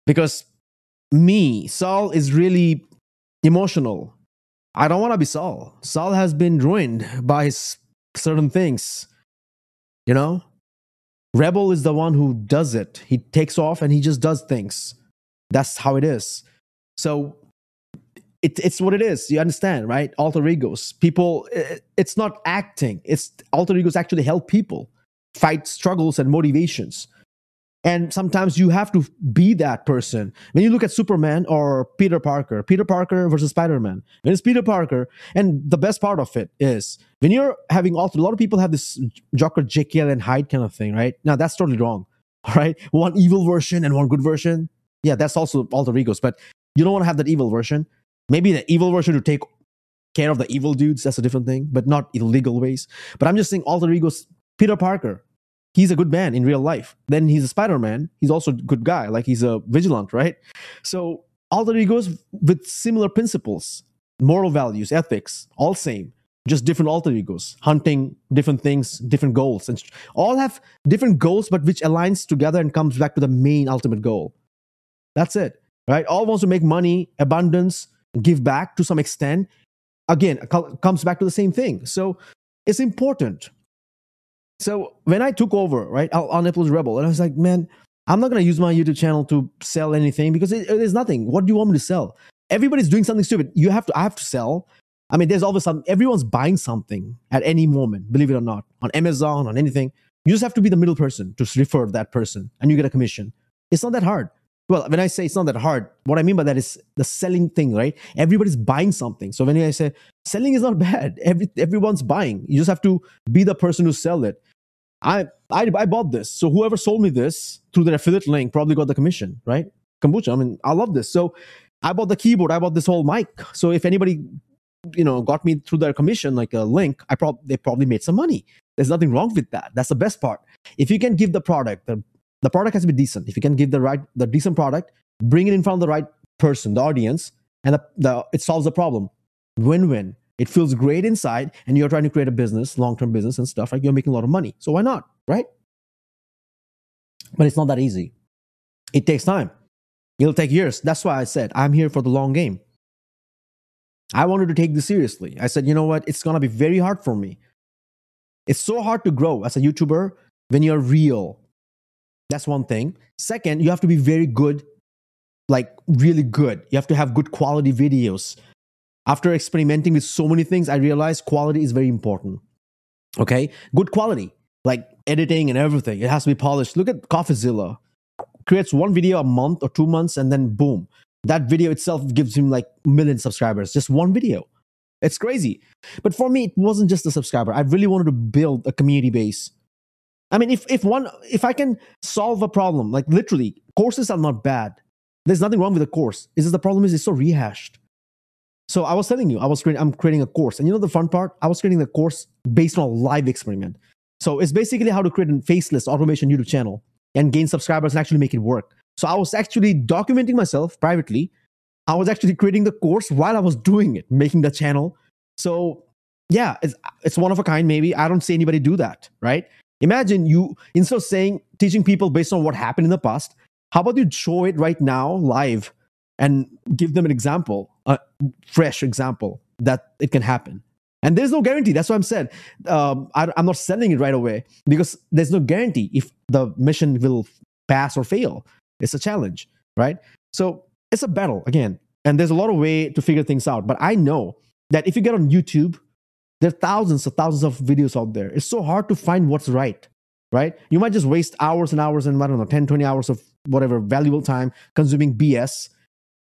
because me, Saul, is really emotional. I don't want to be Saul. Saul has been ruined by his certain things. You know, rebel is the one who does it. He takes off and he just does things. That's how it is. So it, it's what it is. You understand, right? Alter egos. People, it's not acting. It's alter egos actually help people fight struggles and motivations. And sometimes you have to be that person. When you look at Superman or Peter Parker, Peter Parker versus Spider Man, when it's Peter Parker, and the best part of it is when you're having alter, a lot of people have this Joker, Jekyll, and Hyde kind of thing, right? Now that's totally wrong, right? One evil version and one good version. Yeah, that's also alter egos, but you don't want to have that evil version. Maybe the evil version to take care of the evil dudes, that's a different thing, but not illegal ways. But I'm just saying alter egos, Peter Parker, he's a good man in real life. Then he's a Spider Man. He's also a good guy. Like he's a vigilant, right? So alter egos with similar principles, moral values, ethics, all same. Just different alter egos, hunting different things, different goals, and all have different goals, but which aligns together and comes back to the main ultimate goal. That's it, right? All wants to make money, abundance, give back to some extent. Again, comes back to the same thing. So it's important so when I took over, right, on Apple's Rebel, and I was like, man, I'm not going to use my YouTube channel to sell anything because it, there's nothing. What do you want me to sell? Everybody's doing something stupid. You have to, I have to sell. I mean, there's all of a sudden, everyone's buying something at any moment, believe it or not, on Amazon, on anything. You just have to be the middle person to refer that person and you get a commission. It's not that hard. Well, when I say it's not that hard, what I mean by that is the selling thing, right? Everybody's buying something. So when I say selling is not bad, every, everyone's buying. You just have to be the person who sell it. I, I I bought this. So whoever sold me this through their affiliate link probably got the commission, right? Kombucha. I mean, I love this. So I bought the keyboard. I bought this whole mic. So if anybody, you know, got me through their commission, like a link, I probably they probably made some money. There's nothing wrong with that. That's the best part. If you can give the product, the, the product has to be decent. If you can give the right, the decent product, bring it in front of the right person, the audience, and the, the, it solves the problem. Win-win. It feels great inside, and you're trying to create a business, long term business and stuff. Like you're making a lot of money. So why not? Right? But it's not that easy. It takes time. It'll take years. That's why I said I'm here for the long game. I wanted to take this seriously. I said, you know what? It's going to be very hard for me. It's so hard to grow as a YouTuber when you're real. That's one thing. Second, you have to be very good, like really good. You have to have good quality videos after experimenting with so many things, I realized quality is very important. Okay, good quality, like editing and everything. It has to be polished. Look at CoffeeZilla. Creates one video a month or two months, and then boom, that video itself gives him like million subscribers. Just one video. It's crazy. But for me, it wasn't just a subscriber. I really wanted to build a community base. I mean, if if one if I can solve a problem, like literally, courses are not bad. There's nothing wrong with a course. Is just the problem is it's so rehashed. So I was telling you, I was creating, I'm creating a course, and you know the fun part? I was creating the course based on a live experiment. So it's basically how to create a faceless automation YouTube channel and gain subscribers and actually make it work. So I was actually documenting myself privately. I was actually creating the course while I was doing it, making the channel. So yeah, it's it's one of a kind. Maybe I don't see anybody do that, right? Imagine you instead of saying teaching people based on what happened in the past, how about you show it right now live and give them an example, a fresh example that it can happen. And there's no guarantee. That's what I'm saying. Um, I, I'm not selling it right away because there's no guarantee if the mission will pass or fail. It's a challenge, right? So it's a battle again. And there's a lot of way to figure things out. But I know that if you get on YouTube, there are thousands of thousands of videos out there. It's so hard to find what's right, right? You might just waste hours and hours and I don't know, 10, 20 hours of whatever valuable time consuming BS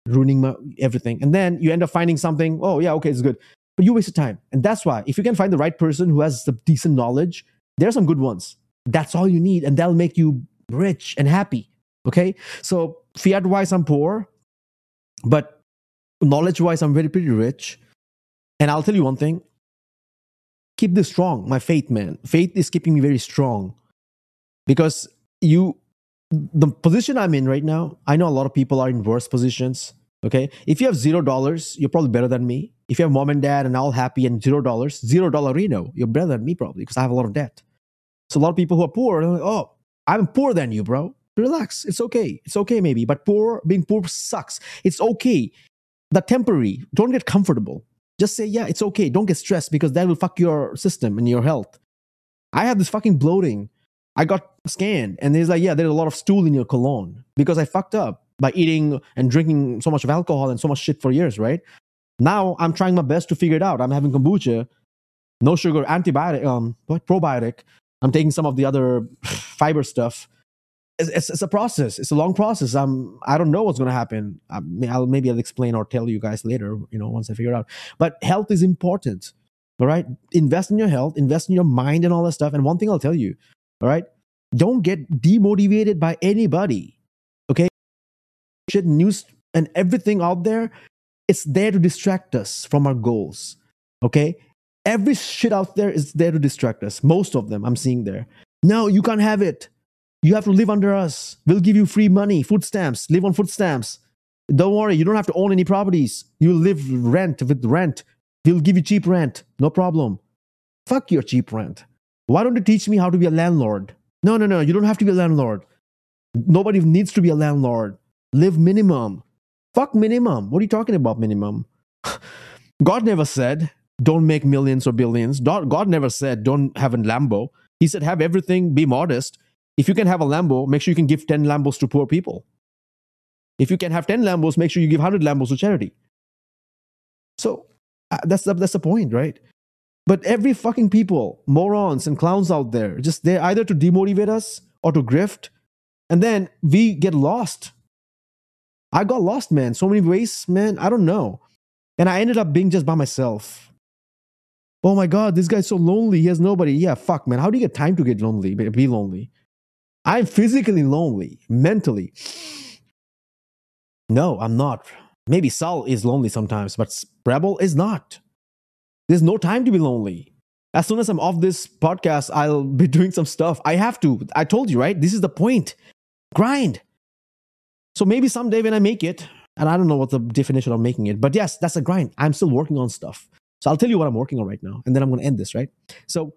ruining my, everything. And then you end up finding something, oh, yeah, okay, it's good. But you wasted time. And that's why, if you can find the right person who has the decent knowledge, there are some good ones. That's all you need. And that'll make you rich and happy. Okay. So, fiat wise, I'm poor, but knowledge wise, I'm very pretty rich. And I'll tell you one thing keep this strong, my faith, man. Faith is keeping me very strong because you the position I'm in right now, I know a lot of people are in worse positions. Okay. If you have zero dollars, you're probably better than me. If you have mom and dad and all happy and zero dollars, zero dollar Reno, you're better than me probably because I have a lot of debt. So a lot of people who are poor, they're like, oh, I'm poor than you, bro. Relax. It's okay. It's okay, maybe. But poor, being poor sucks. It's okay. The temporary, don't get comfortable. Just say, yeah, it's okay. Don't get stressed because that will fuck your system and your health. I have this fucking bloating. I got scanned and there's like, yeah, there's a lot of stool in your colon because I fucked up by eating and drinking so much of alcohol and so much shit for years, right? Now I'm trying my best to figure it out. I'm having kombucha, no sugar, antibiotic, um, probiotic. I'm taking some of the other fiber stuff. It's, it's, a process. It's a long process. I'm I don't know what's going to happen. I mean, I'll maybe I'll explain or tell you guys later. You know, once I figure out. But health is important. All right, invest in your health, invest in your mind, and all that stuff. And one thing I'll tell you, all right, don't get demotivated by anybody. Okay, shit, news and everything out there it's there to distract us from our goals. Okay? Every shit out there is there to distract us. Most of them I'm seeing there. No, you can't have it. You have to live under us. We'll give you free money, food stamps, live on food stamps. Don't worry, you don't have to own any properties. You live rent with rent. We'll give you cheap rent. No problem. Fuck your cheap rent. Why don't you teach me how to be a landlord? No, no, no. You don't have to be a landlord. Nobody needs to be a landlord. Live minimum. Fuck minimum. What are you talking about, minimum? God never said, don't make millions or billions. God never said, don't have a Lambo. He said, have everything, be modest. If you can have a Lambo, make sure you can give 10 Lambos to poor people. If you can have 10 Lambos, make sure you give 100 Lambos to charity. So uh, that's, the, that's the point, right? But every fucking people, morons and clowns out there, just they're either to demotivate us or to grift. And then we get lost I got lost, man. So many ways, man. I don't know. And I ended up being just by myself. Oh my God, this guy's so lonely. He has nobody. Yeah, fuck, man. How do you get time to get lonely, be lonely? I'm physically lonely, mentally. No, I'm not. Maybe Saul is lonely sometimes, but Rebel is not. There's no time to be lonely. As soon as I'm off this podcast, I'll be doing some stuff. I have to. I told you, right? This is the point. Grind. So maybe someday when I make it, and I don't know what the definition of making it, but yes, that's a grind. I'm still working on stuff. So I'll tell you what I'm working on right now, and then I'm going to end this, right? So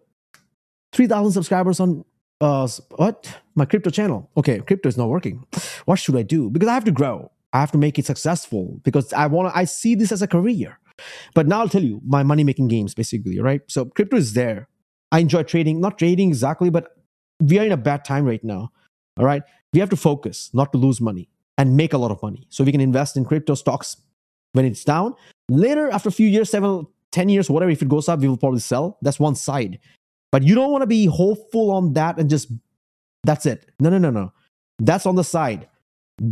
3,000 subscribers on uh what? My crypto channel. Okay crypto is not working. What should i do? Because i have to grow. I have to make it successful because i want to i see this as a career. But now i'll tell you my money making games basically right? So crypto is there. I enjoy trading not trading exactly but we are in a bad time right now all right? We have to focus not to lose money and make a lot of money. So we can invest in crypto stocks when it's down. Later, after a few years, seven, 10 years, whatever, if it goes up, we will probably sell. That's one side. But you don't want to be hopeful on that and just that's it. No, no, no, no. That's on the side.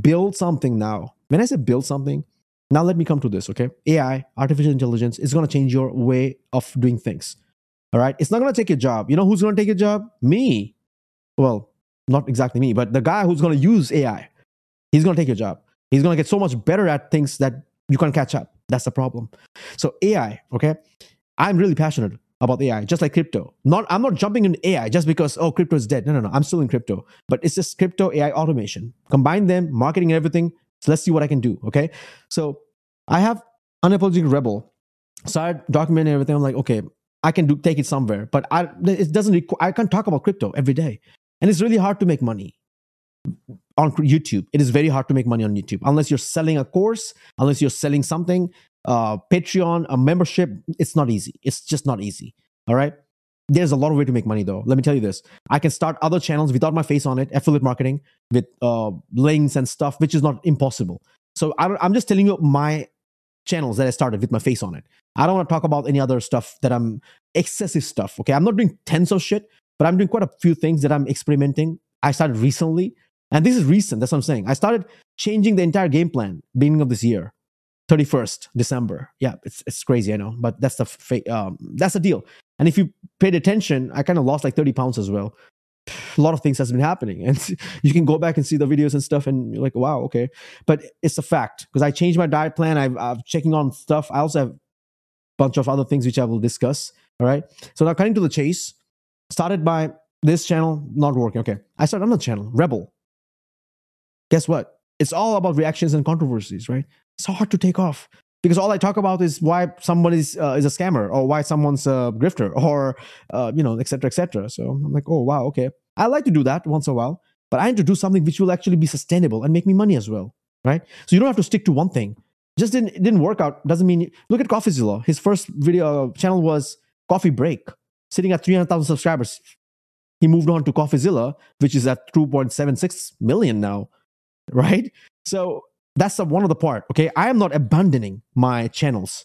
Build something now. When I say build something, now let me come to this, okay? AI, artificial intelligence, is going to change your way of doing things. All right? It's not going to take your job. You know who's going to take your job? Me. Well, not exactly me, but the guy who's going to use AI he's going to take your job. He's going to get so much better at things that you can't catch up. That's the problem. So AI, okay, I'm really passionate about AI, just like crypto. Not, I'm not jumping in AI just because oh, crypto is dead. No, no, no. I'm still in crypto, but it's just crypto AI automation. Combine them, marketing and everything. So let's see what I can do. Okay, so I have unapologetic rebel. Started documenting everything. I'm like, okay, I can do take it somewhere, but I it doesn't. Requ- I can't talk about crypto every day, and it's really hard to make money on YouTube. It is very hard to make money on YouTube unless you're selling a course, unless you're selling something, uh, Patreon, a membership. It's not easy. It's just not easy. All right. There's a lot of way to make money though. Let me tell you this. I can start other channels without my face on it, affiliate marketing with uh, links and stuff, which is not impossible. So I I'm just telling you my channels that I started with my face on it. I don't want to talk about any other stuff that I'm excessive stuff. Okay. I'm not doing tens of shit, but I'm doing quite a few things that I'm experimenting. I started recently and this is recent. That's what I'm saying. I started changing the entire game plan beginning of this year, 31st December. Yeah, it's, it's crazy, I know, but that's the fa- um, that's the deal. And if you paid attention, I kind of lost like 30 pounds as well. A lot of things has been happening, and you can go back and see the videos and stuff, and you're like, wow, okay. But it's a fact because I changed my diet plan. I've, I'm checking on stuff. I also have a bunch of other things which I will discuss. All right. So now cutting to the chase, started by this channel not working. Okay, I started another channel, Rebel guess what? It's all about reactions and controversies, right? It's hard to take off because all I talk about is why someone is uh, is a scammer or why someone's a grifter or uh, you know, etc., etc. So I'm like, oh wow, okay. I like to do that once in a while, but I need to do something which will actually be sustainable and make me money as well, right? So you don't have to stick to one thing. Just didn't didn't work out. Doesn't mean look at CoffeeZilla. His first video channel was Coffee Break, sitting at 300,000 subscribers. He moved on to CoffeeZilla, which is at 2.76 million now, right? So that's the, one of the part. Okay, I am not abandoning my channels.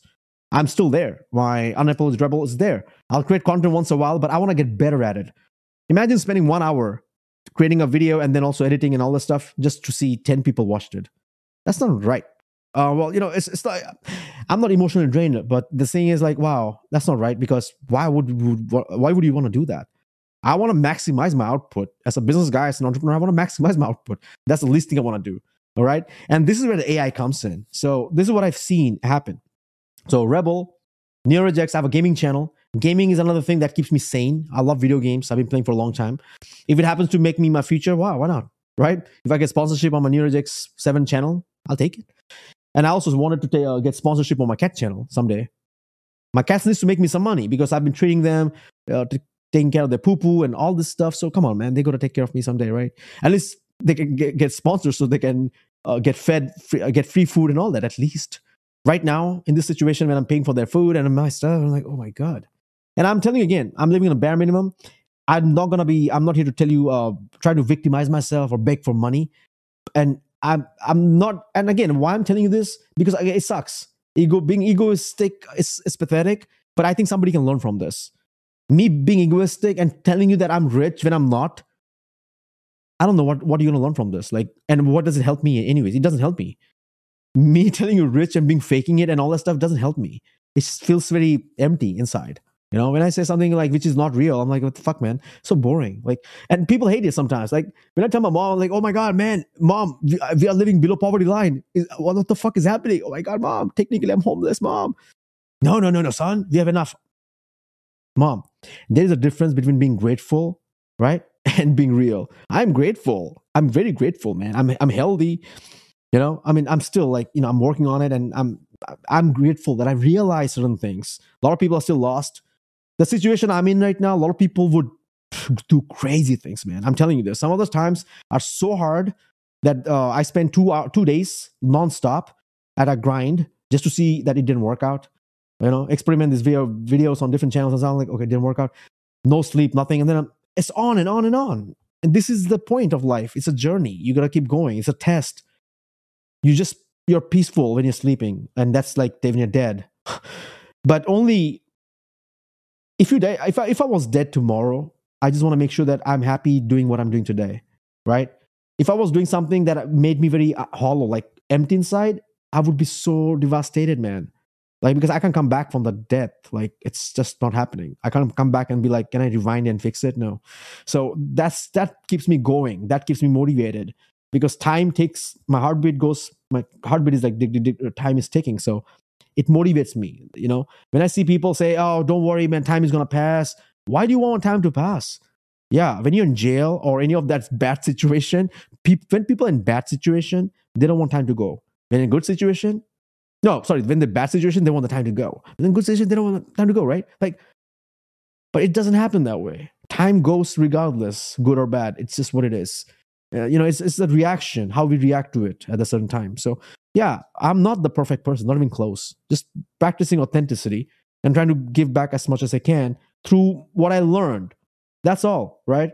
I'm still there. My unapologetic rebel is there. I'll create content once a while, but I want to get better at it. Imagine spending one hour creating a video and then also editing and all this stuff just to see 10 people watched it. That's not right. Uh, well, you know, it's, it's like I'm not emotionally drained, but the thing is like, wow, that's not right because why would, would why would you want to do that? I want to maximize my output as a business guy, as an entrepreneur. I want to maximize my output. That's the least thing I want to do. All right, and this is where the AI comes in. So this is what I've seen happen. So Rebel, NeuroJex, I have a gaming channel. Gaming is another thing that keeps me sane. I love video games. I've been playing for a long time. If it happens to make me my future, wow, why not? Right? If I get sponsorship on my NeuroJex 7 channel, I'll take it. And I also wanted to t- uh, get sponsorship on my cat channel someday. My cats needs to make me some money because I've been treating them, uh, taking care of their poo poo and all this stuff. So come on, man, they got to take care of me someday, right? At least they can get, get sponsors so they can uh, get fed, free, uh, get free food and all that. At least right now in this situation when I'm paying for their food and my stuff, I'm like, oh my god. And I'm telling you again, I'm living on a bare minimum. I'm not gonna be. I'm not here to tell you, uh, try to victimize myself or beg for money. And I'm I'm not. And again, why I'm telling you this because it sucks. Ego being egoistic is, is pathetic. But I think somebody can learn from this. Me being egoistic and telling you that I'm rich when I'm not. I don't know what what are you gonna learn from this. Like, and what does it help me? Anyways, it doesn't help me. Me telling you rich and being faking it and all that stuff doesn't help me. It feels very empty inside. You know, when I say something like which is not real, I'm like, what the fuck, man? So boring. Like, and people hate it sometimes. Like when I tell my mom, I'm like, oh my god, man, mom, we, uh, we are living below poverty line. What the fuck is happening? Oh my god, mom, technically I'm homeless, mom. No, no, no, no, son, we have enough. Mom, there is a difference between being grateful, right, and being real. I'm grateful. I'm very grateful, man. I'm I'm healthy. You know, I mean, I'm still like, you know, I'm working on it, and I'm I'm grateful that I realized certain things. A lot of people are still lost the situation I'm in right now, a lot of people would do crazy things, man. I'm telling you this. Some of those times are so hard that uh, I spent two hour, two days nonstop at a grind just to see that it didn't work out. You know, experiment these video videos on different channels, and I'm like, okay, didn't work out. No sleep, nothing, and then I'm, it's on and on and on. And this is the point of life. It's a journey. You gotta keep going. It's a test. You just you're peaceful when you're sleeping, and that's like when you're dead. but only if you die, if I, if I was dead tomorrow, I just want to make sure that I'm happy doing what I'm doing today, right? If I was doing something that made me very uh, hollow, like empty inside, I would be so devastated, man. Like because I can't come back from the death. Like it's just not happening. I can't come back and be like, can I rewind and fix it? No. So that's that keeps me going. That keeps me motivated because time takes my heartbeat goes. My heartbeat is like time is ticking. So it motivates me. You know, when I see people say, "Oh, don't worry, man, time is gonna pass." Why do you want time to pass? Yeah, when you're in jail or any of that bad situation, pe- when people in bad situation, they don't want time to go. When in good situation, no, sorry, when the bad situation, they want the time to go. But in good situation, they don't want the time to go, right? Like, but it doesn't happen that way. Time goes regardless, good or bad. It's just what it is. Uh, you know, it's it's the reaction, how we react to it at a certain time. So yeah, I'm not the perfect person, not even close. Just practicing authenticity and trying to give back as much as I can through what I learned. That's all, right?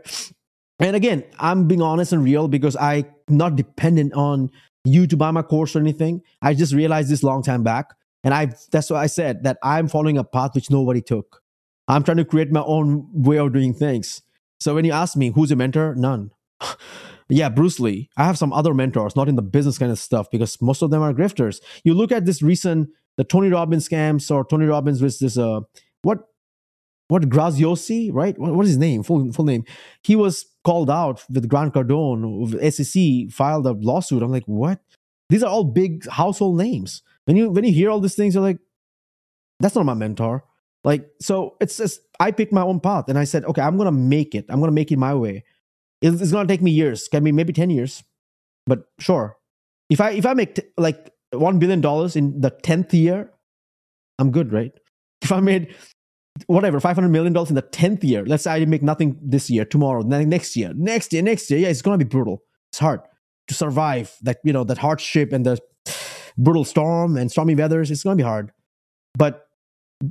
And again, I'm being honest and real because I'm not dependent on you to buy my course or anything. I just realized this long time back. And I that's why I said that I'm following a path which nobody took. I'm trying to create my own way of doing things. So when you ask me who's a mentor, none. yeah, Bruce Lee. I have some other mentors, not in the business kind of stuff, because most of them are grifters. You look at this recent the Tony Robbins scams or Tony Robbins with this uh what what Graziosi, right? What, what is his name? Full full name. He was called out with Grant Cardone, SEC filed a lawsuit. I'm like, what? These are all big household names. When you when you hear all these things, you're like, that's not my mentor. Like, so it's just I picked my own path and I said, okay, I'm gonna make it. I'm gonna make it my way it's, it's to take me years can be maybe 10 years but sure if i if i make t- like 1 billion dollars in the 10th year i'm good right if i made whatever 500 million dollars in the 10th year let's say i make nothing this year tomorrow next year next year next year yeah it's going to be brutal it's hard to survive that you know that hardship and the brutal storm and stormy weathers. It's gonna be hard, but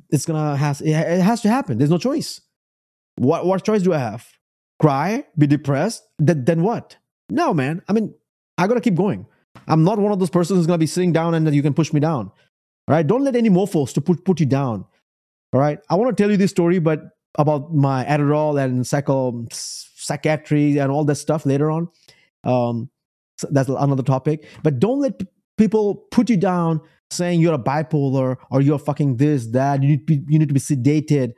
it's gonna has it has to happen. There's no choice. What what choice do I have? Cry, be depressed, then then what? No, man. I mean, I gotta keep going. I'm not one of those persons who's gonna be sitting down and you can push me down. All right. Don't let any mofos to put put you down. All right. I want to tell you this story, but about my Adderall and psycho psychiatry and all that stuff later on. Um, so that's another topic. But don't let p- people put you down saying you're a bipolar or you're fucking this that. You need to be, you need to be sedated.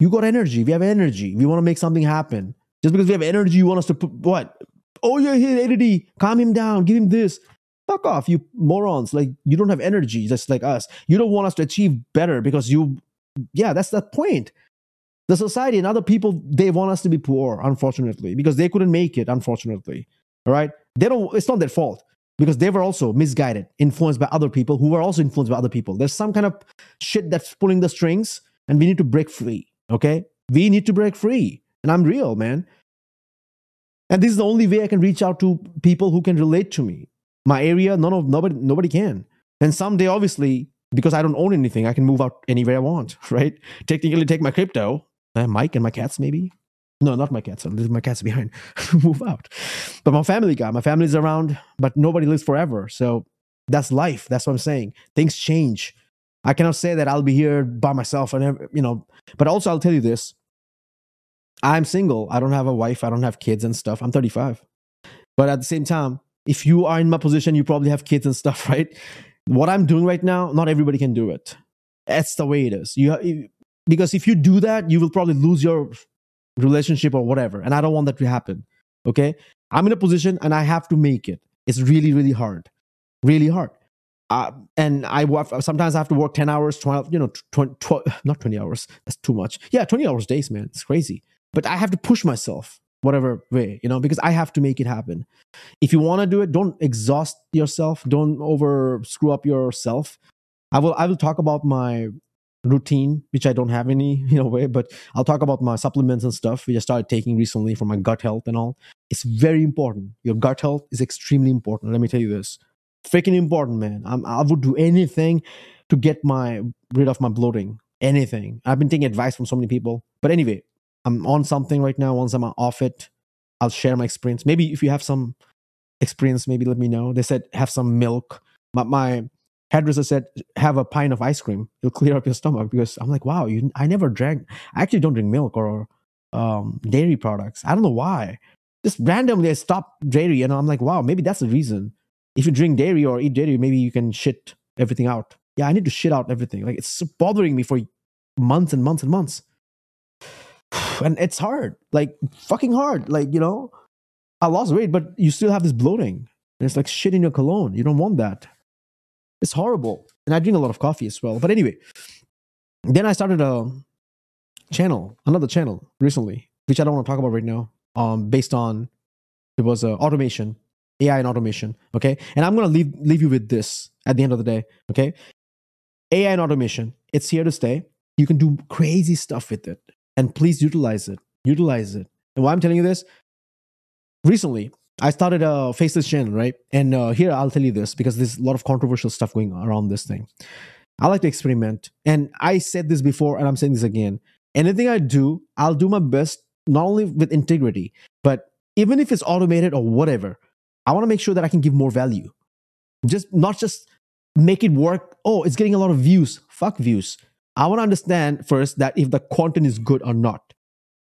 You got energy. We have energy. We want to make something happen. Just because we have energy, you want us to put what? Oh, you're here, ADD. Calm him down. Give him this. Fuck off, you morons. Like, you don't have energy just like us. You don't want us to achieve better because you, yeah, that's the point. The society and other people, they want us to be poor, unfortunately, because they couldn't make it, unfortunately. All right. They don't, it's not their fault because they were also misguided, influenced by other people who were also influenced by other people. There's some kind of shit that's pulling the strings, and we need to break free. Okay. We need to break free. And I'm real, man. And this is the only way I can reach out to people who can relate to me. My area, none of nobody nobody can. And someday, obviously, because I don't own anything, I can move out anywhere I want, right? Technically take my crypto, uh, mic and my cats, maybe. No, not my cats. I Leave my cats behind. move out. But my family guy, my family's around, but nobody lives forever. So that's life. That's what I'm saying. Things change. I cannot say that I'll be here by myself and you know, but also I'll tell you this. I'm single. I don't have a wife. I don't have kids and stuff. I'm 35. But at the same time, if you are in my position, you probably have kids and stuff, right? What I'm doing right now, not everybody can do it. That's the way it is. You because if you do that, you will probably lose your relationship or whatever. And I don't want that to happen. Okay? I'm in a position and I have to make it. It's really, really hard. Really hard. Uh, and I sometimes I have to work 10 hours, 12, you know, 20, 12, not 20 hours. That's too much. Yeah, 20 hours days, man. It's crazy. But I have to push myself whatever way, you know, because I have to make it happen. If you want to do it, don't exhaust yourself. Don't over screw up yourself. I will I will talk about my routine, which I don't have any, you know, way, but I'll talk about my supplements and stuff which I started taking recently for my gut health and all. It's very important. Your gut health is extremely important. Let me tell you this. Freaking important, man. I'm, I would do anything to get my rid of my bloating. Anything. I've been taking advice from so many people. But anyway, I'm on something right now. Once I'm off it, I'll share my experience. Maybe if you have some experience, maybe let me know. They said have some milk. My, my hairdresser said have a pint of ice cream. It'll clear up your stomach because I'm like, wow, you, I never drank. I actually don't drink milk or um, dairy products. I don't know why. Just randomly, I stopped dairy, and I'm like, wow, maybe that's the reason. If you drink dairy or eat dairy, maybe you can shit everything out. Yeah, I need to shit out everything. Like it's bothering me for months and months and months and it's hard, like fucking hard. Like you know, I lost weight, but you still have this bloating. And it's like shit in your colon. You don't want that. It's horrible. And I drink a lot of coffee as well. But anyway, then I started a channel, another channel recently, which I don't want to talk about right now. Um, based on it was uh, automation, AI and automation. Okay, and I'm gonna leave leave you with this at the end of the day. Okay, AI and automation. It's here to stay. You can do crazy stuff with it and please utilize it. Utilize it. And why I'm telling you this, recently I started a faceless channel, right? And uh, here I'll tell you this because there's a lot of controversial stuff going around this thing. I like to experiment, and I said this before, and I'm saying this again. Anything I do, I'll do my best, not only with integrity, but even if it's automated or whatever, I want to make sure that I can give more value. Just not just make it work. Oh, it's getting a lot of views. Fuck views. I want to understand first that if the content is good or not.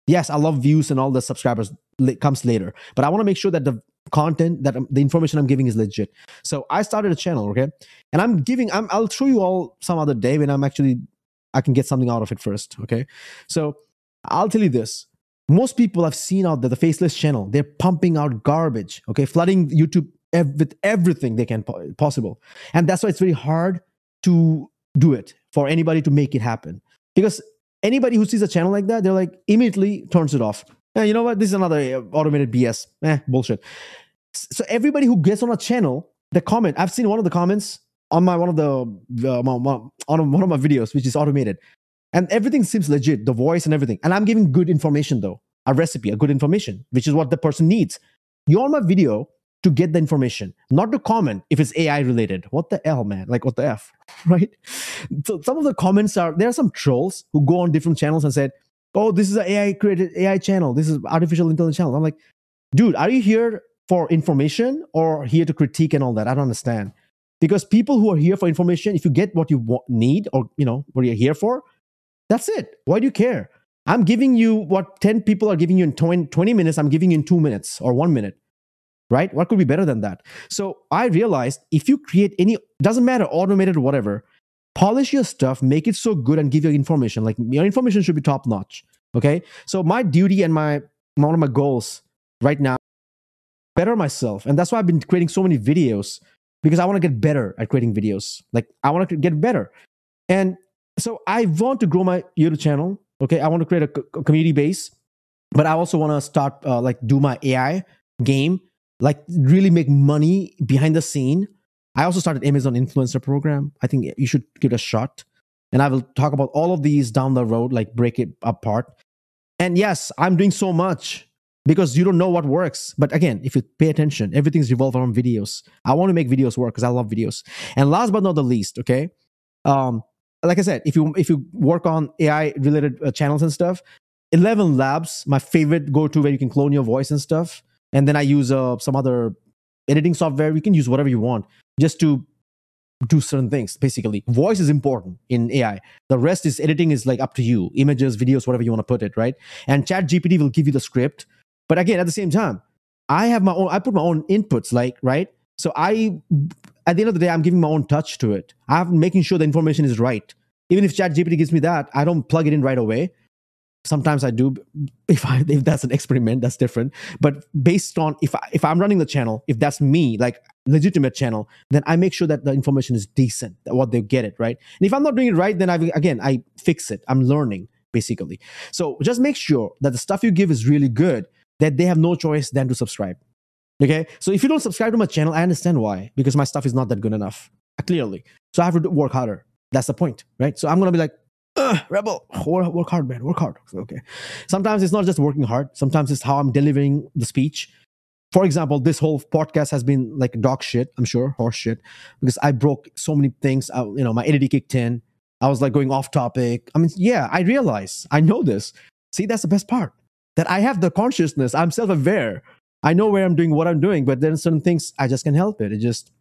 Yes, I love views and all the subscribers comes later, but I want to make sure that the content that I'm, the information I'm giving is legit. So I started a channel, okay, and I'm giving. I'm, I'll show you all some other day when I'm actually I can get something out of it first, okay. So I'll tell you this: most people I've seen out there, the faceless channel, they're pumping out garbage, okay, flooding YouTube with everything they can possible, and that's why it's very hard to do it for anybody to make it happen. Because anybody who sees a channel like that, they're like immediately turns it off. Eh, you know what? This is another uh, automated BS. Eh, bullshit. So everybody who gets on a channel, the comment, I've seen one of the comments on my one of the uh, my, my, on one of my videos, which is automated, and everything seems legit, the voice and everything. And I'm giving good information though, a recipe, a good information, which is what the person needs. You're on my video, to get the information, not to comment if it's AI related. What the hell, man? Like, what the F, right? So some of the comments are there are some trolls who go on different channels and said, oh, this is an AI created AI channel. This is artificial intelligence channel. I'm like, dude, are you here for information or here to critique and all that? I don't understand. Because people who are here for information, if you get what you want, need or you know what you're here for, that's it. Why do you care? I'm giving you what 10 people are giving you in 20, 20 minutes. I'm giving you in two minutes or one minute right? What could be better than that? So I realized if you create any, doesn't matter, automated or whatever, polish your stuff, make it so good, and give your information. Like your information should be top notch. Okay. So my duty and my one of my goals right now, better myself, and that's why I've been creating so many videos because I want to get better at creating videos. Like I want to get better, and so I want to grow my YouTube channel. Okay, I want to create a, a community base, but I also want to start uh, like do my AI game like really make money behind the scene. I also started Amazon influencer program. I think you should give it a shot. And I will talk about all of these down the road, like break it apart. And yes, I'm doing so much because you don't know what works. But again, if you pay attention, everything's revolved around videos. I want to make videos work because I love videos. And last but not the least, okay, um, like I said, if you if you work on AI related uh, channels and stuff, Eleven Labs, my favorite go to where you can clone your voice and stuff and then I use uh, some other editing software. You can use whatever you want just to do certain things. Basically, voice is important in AI. The rest is editing is like up to you. Images, videos, whatever you want to put it, right? And Chat GPT will give you the script. But again, at the same time, I have my own. I put my own inputs, like right. So I, at the end of the day, I'm giving my own touch to it. I'm making sure the information is right. Even if Chat GPT gives me that, I don't plug it in right away sometimes i do if i if that's an experiment that's different. But based on if I, if i'm running the channel if that's me like legitimate channel then i make sure that the information is decent that what they get it right? And if i'm not doing it right then i again i fix it. I'm learning basically. So just make sure that the stuff you give is really good that they have no choice than to subscribe okay? So if you don't subscribe to my channel i understand why because my stuff is not that good enough clearly. So i have to work harder. That's the point right? So i'm gonna be like rebel. Work, hard man. Work hard. Okay. Sometimes it's not just working hard. Sometimes it's how i'm delivering the speech. For example this whole podcast has been like dog shit i'm sure horse shit because i broke so many things. I, you know my editing kicked in. I was like going off topic. I mean yeah i realize. I know this. See that's the best part. That i have the consciousness. I'm self-aware. I know where i'm doing what i'm doing but then certain things i just can't help it. It just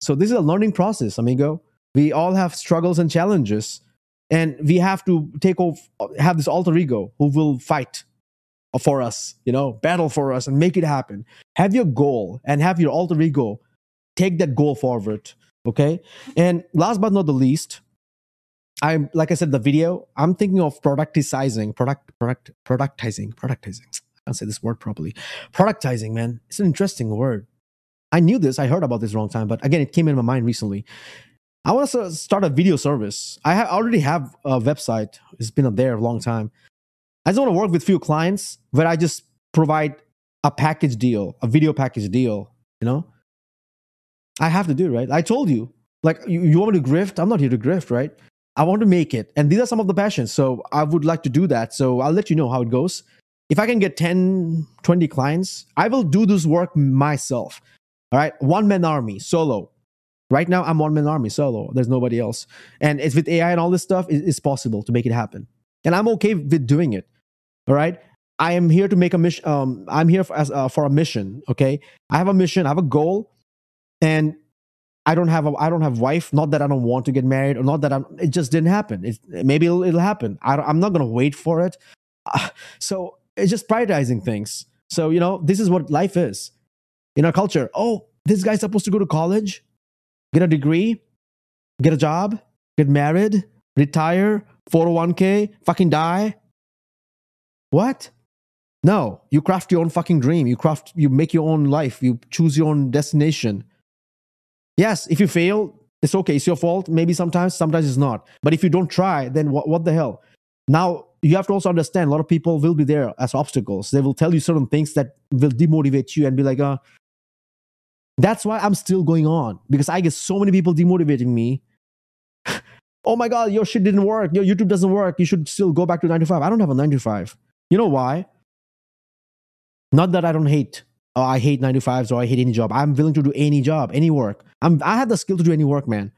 so this is a learning process amigo. We all have struggles and challenges and we have to take off have this alter ego who will fight for us you know battle for us and make it happen. Have your goal and have your alter ego take that goal forward okay? And last but not the least i'm like i said the video i'm thinking of productizing product product productizing productizing. I can't say this word properly. Productizing man it's an interesting word. I knew this i heard about this wrong time but again it came in my mind recently I want to start a video service. I already have a website. It's been there a long time. I just want to work with few clients where I just provide a package deal, a video package deal. You know, I have to do right. I told you, like, you, you want me to grift? I'm not here to grift, right? I want to make it, and these are some of the passions. So I would like to do that. So I'll let you know how it goes. If I can get 10, 20 clients, I will do this work myself. All right, one man army, solo Right now, I'm one man army solo. There's nobody else. And it's with AI and all this stuff, it's possible to make it happen. And I'm okay with doing it. All right. I am here to make a mission. Um, I'm here for, as, uh, for a mission. Okay. I have a mission. I have a goal. And I don't have a I don't have wife. Not that I don't want to get married, or not that I'm. It just didn't happen. It, maybe it'll, it'll happen. I am not gonna wait for it. Uh, so it's just prioritizing things. So you know, this is what life is in our culture. Oh, this guy's supposed to go to college get a degree, get a job, get married, retire, 401k, fucking die. What? No, you craft your own fucking dream. You craft, you make your own life. You choose your own destination. Yes, if you fail, it's okay. It's your fault. Maybe sometimes, sometimes it's not. But if you don't try, then what, what the hell? Now, you have to also understand a lot of people will be there as obstacles. They will tell you certain things that will demotivate you and be like, uh, that's why I'm still going on because I get so many people demotivating me. oh my God, your shit didn't work. Your YouTube doesn't work. You should still go back to 9 to 5. I don't have a 9 to 5. You know why? Not that I don't hate oh, I hate nine to fives or I hate any job. I'm willing to do any job, any work. I'm I have the skill to do any work, man.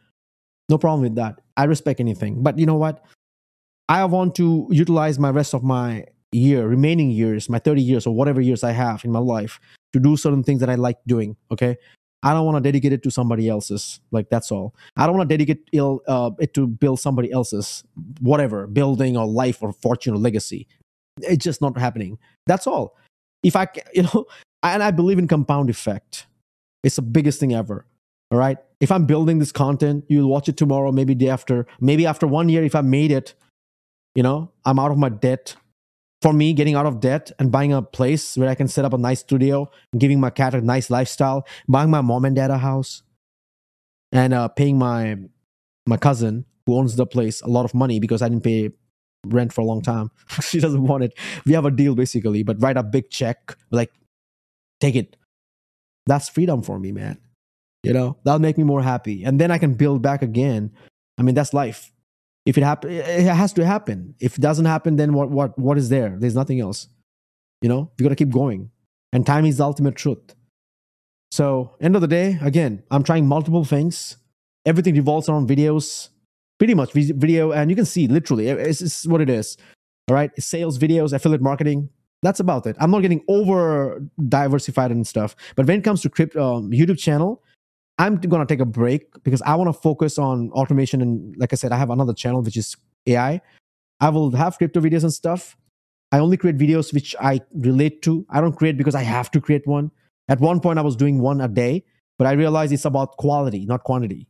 No problem with that. I respect anything. But you know what? I want to utilize my rest of my year, remaining years, my 30 years or whatever years I have in my life to do certain things that I like doing. Okay. I don't want to dedicate it to somebody else's. Like that's all. I don't want to dedicate il- uh, it to build somebody else's whatever building or life or fortune or legacy. It's just not happening. That's all. If I, you know, and I believe in compound effect. It's the biggest thing ever. All right. If I'm building this content, you'll watch it tomorrow, maybe day after, maybe after one year. If I made it, you know, I'm out of my debt. For me, getting out of debt and buying a place where I can set up a nice studio, giving my cat a nice lifestyle, buying my mom and dad a house, and uh, paying my my cousin who owns the place a lot of money because I didn't pay rent for a long time. she doesn't want it. We have a deal basically, but write a big check, like take it. That's freedom for me, man. You know, that'll make me more happy. And then I can build back again. I mean, that's life. If it happen, it has to happen. If it doesn't happen, then what, what, what is there? There's nothing else. You know, you got to keep going. And time is the ultimate truth. So, end of the day, again, I'm trying multiple things. Everything revolves around videos, pretty much video. And you can see literally, it's, it's what it is. All right. Sales, videos, affiliate marketing, that's about it. I'm not getting over diversified and stuff. But when it comes to crypto, um, YouTube channel, I'm gonna take a break because I want to focus on automation. And like I said, I have another channel which is AI. I will have crypto videos and stuff. I only create videos which I relate to. I don't create because I have to create one. At one point, I was doing one a day, but I realized it's about quality, not quantity.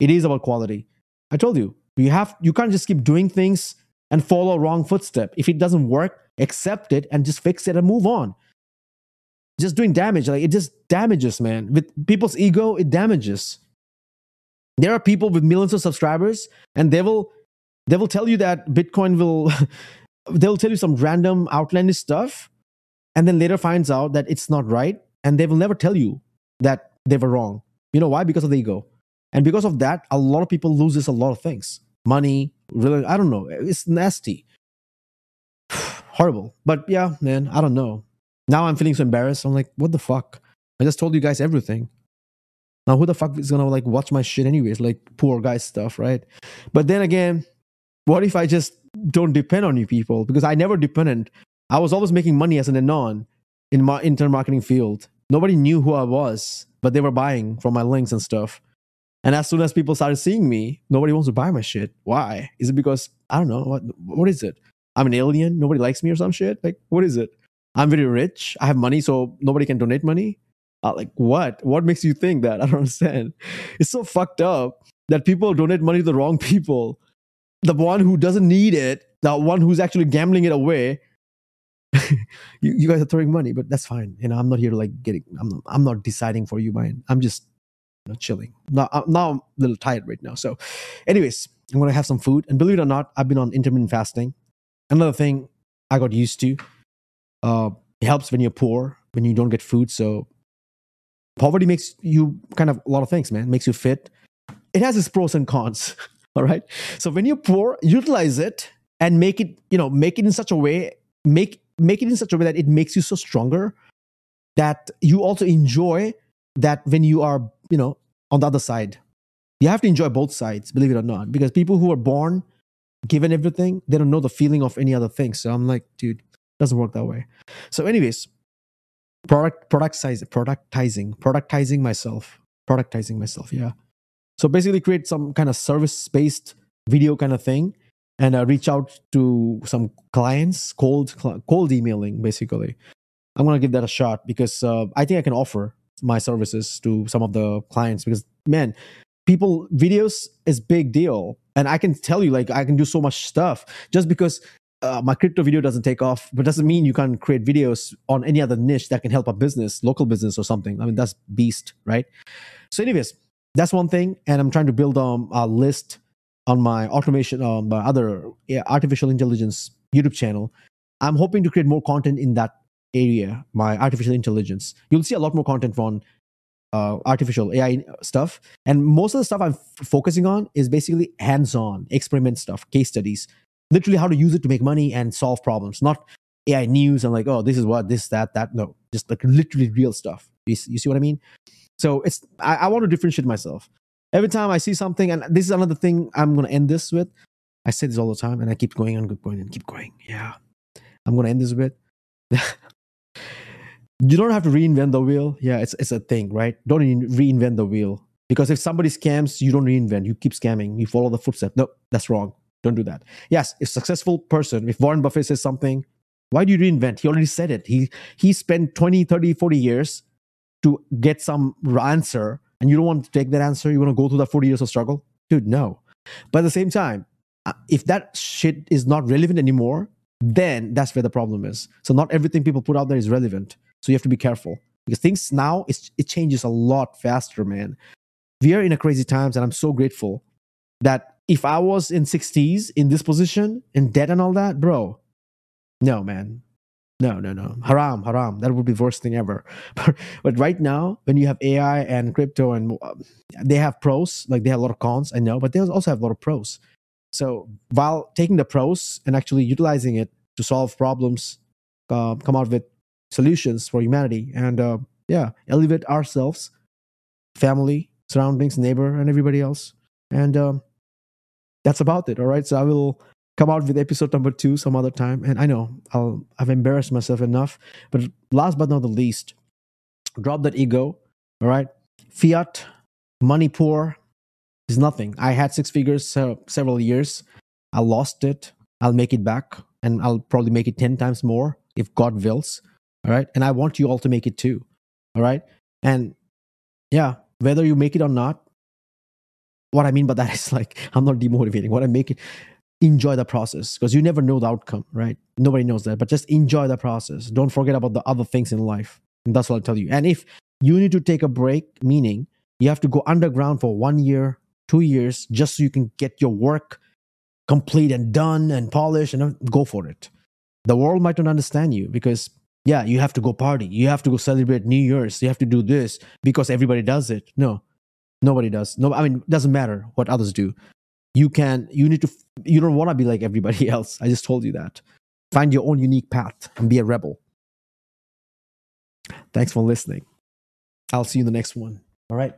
It is about quality. I told you, you have you can't just keep doing things and follow wrong footstep. If it doesn't work, accept it and just fix it and move on. Just doing damage, like it just damages, man. With people's ego, it damages. There are people with millions of subscribers, and they will they will tell you that Bitcoin will they'll tell you some random outlandish stuff, and then later finds out that it's not right, and they will never tell you that they were wrong. You know why? Because of the ego. And because of that, a lot of people loses a lot of things. Money, really, I don't know. It's nasty horrible. But yeah, man, I don't know. Now I'm feeling so embarrassed. I'm like, what the fuck? I just told you guys everything. Now who the fuck is gonna like watch my shit anyways? Like poor guy stuff, right? But then again, what if I just don't depend on you people? Because I never depended. I was always making money as an anon in my internet marketing field. Nobody knew who I was, but they were buying from my links and stuff. And as soon as people started seeing me, nobody wants to buy my shit. Why? Is it because I don't know what what is it? I'm an alien. Nobody likes me or some shit. Like, what is it? I'm very rich. I have money, so nobody can donate money. Uh, like, what? What makes you think that? I don't understand. It's so fucked up that people donate money to the wrong people. The one who doesn't need it, the one who's actually gambling it away. you, you guys are throwing money, but that's fine. You know, I'm not here to like getting. I'm not, I'm not deciding for you, man. I'm just you know, chilling. Now, uh, now I'm a little tired right now. So, anyways, I'm gonna have some food. And believe it or not, I've been on intermittent fasting another thing I got used to. Uh, it helps when you're poor, when you don't get food. So poverty makes you kind of a lot of things, man. Makes you fit. It has its pros and cons. All right. So when you're poor, utilize it and make it, you know, make it in such a way, make make it in such a way that it makes you so stronger that you also enjoy that when you are, you know, on the other side. You have to enjoy both sides, believe it or not, because people who are born given everything, they don't know the feeling of any other thing. So I'm like, dude, doesn't work that way. So, anyways, product product size productizing, productizing myself, productizing myself. Yeah. So basically, create some kind of service based video kind of thing, and uh, reach out to some clients, cold cold emailing basically. I'm gonna give that a shot because uh, I think I can offer my services to some of the clients because man, people videos is big deal and i can tell you like i can do so much stuff just because uh, my crypto video doesn't take off but doesn't mean you can't create videos on any other niche that can help a business local business or something. I mean that's beast right? So anyways that's one thing and i'm trying to build um, a list on my automation um, my other yeah, artificial intelligence youtube channel. I'm hoping to create more content in that area my artificial intelligence. You'll see a lot more content on uh, artificial AI stuff. And most of the stuff I'm f- focusing on is basically hands on experiment stuff, case studies, literally how to use it to make money and solve problems, not AI news and like, oh, this is what, this, that, that. No, just like literally real stuff. You, you see what I mean? So it's, I, I want to differentiate myself. Every time I see something, and this is another thing I'm going to end this with. I say this all the time and I keep going and going and keep going. Yeah. I'm going to end this with. you don't have to reinvent the wheel. Yeah, it's, it's a thing, right? Don't reinvent the wheel. Because if somebody scams, you don't reinvent. You keep scamming. You follow the footsteps. No, that's wrong. Don't do that. Yes, if successful person, if Warren Buffett says something, why do you reinvent? He already said it. He he spent 20, 30, 40 years to get some answer and you don't want to take that answer. You want to go through that 40 years of struggle? Dude, no. But at the same time, uh, if that shit is not relevant anymore, then that's where the problem is. So not everything people put out there is relevant. So you have to be careful because things now it changes a lot faster, man. We are in a crazy times, and I'm so grateful that if I was in 60s in this position in debt and all that, bro, no, man, no, no, no. Haram, haram. That would be the worst thing ever. But, but right now, when you have AI and crypto, and uh, they have pros, like they have a lot of cons, I know, but they also have a lot of pros. So while taking the pros and actually utilizing it to solve problems, uh, come out with solutions for humanity, and uh, yeah, elevate ourselves, family, surroundings, neighbor, and everybody else. And um, that's about it. All right. So I will come out with episode number two some other time. And I know I'll I've embarrassed myself enough. But last but not the least, drop that ego. All right. Fiat, money poor is nothing. I had six figures uh, several years. I lost it. I'll make it back. And I'll probably make it 10 times more if God wills. All right. And I want you all to make it too. All right. And yeah, whether you make it or not, what I mean by that is like, I'm not demotivating. What I make it, enjoy the process because you never know the outcome, right? Nobody knows that, but just enjoy the process. Don't forget about the other things in life. And that's what I'll tell you. And if you need to take a break, meaning you have to go underground for one year, two years, just so you can get your work complete and done and polished and go for it. The world might not understand you because, yeah, you have to go party. You have to go celebrate New Year's. You have to do this because everybody does it. No, Nobody does. No, I mean, it doesn't matter what others do. You can, you need to, you don't want to be like everybody else. I just told you that. Find your own unique path and be a rebel. Thanks for listening. I'll see you in the next one. All right.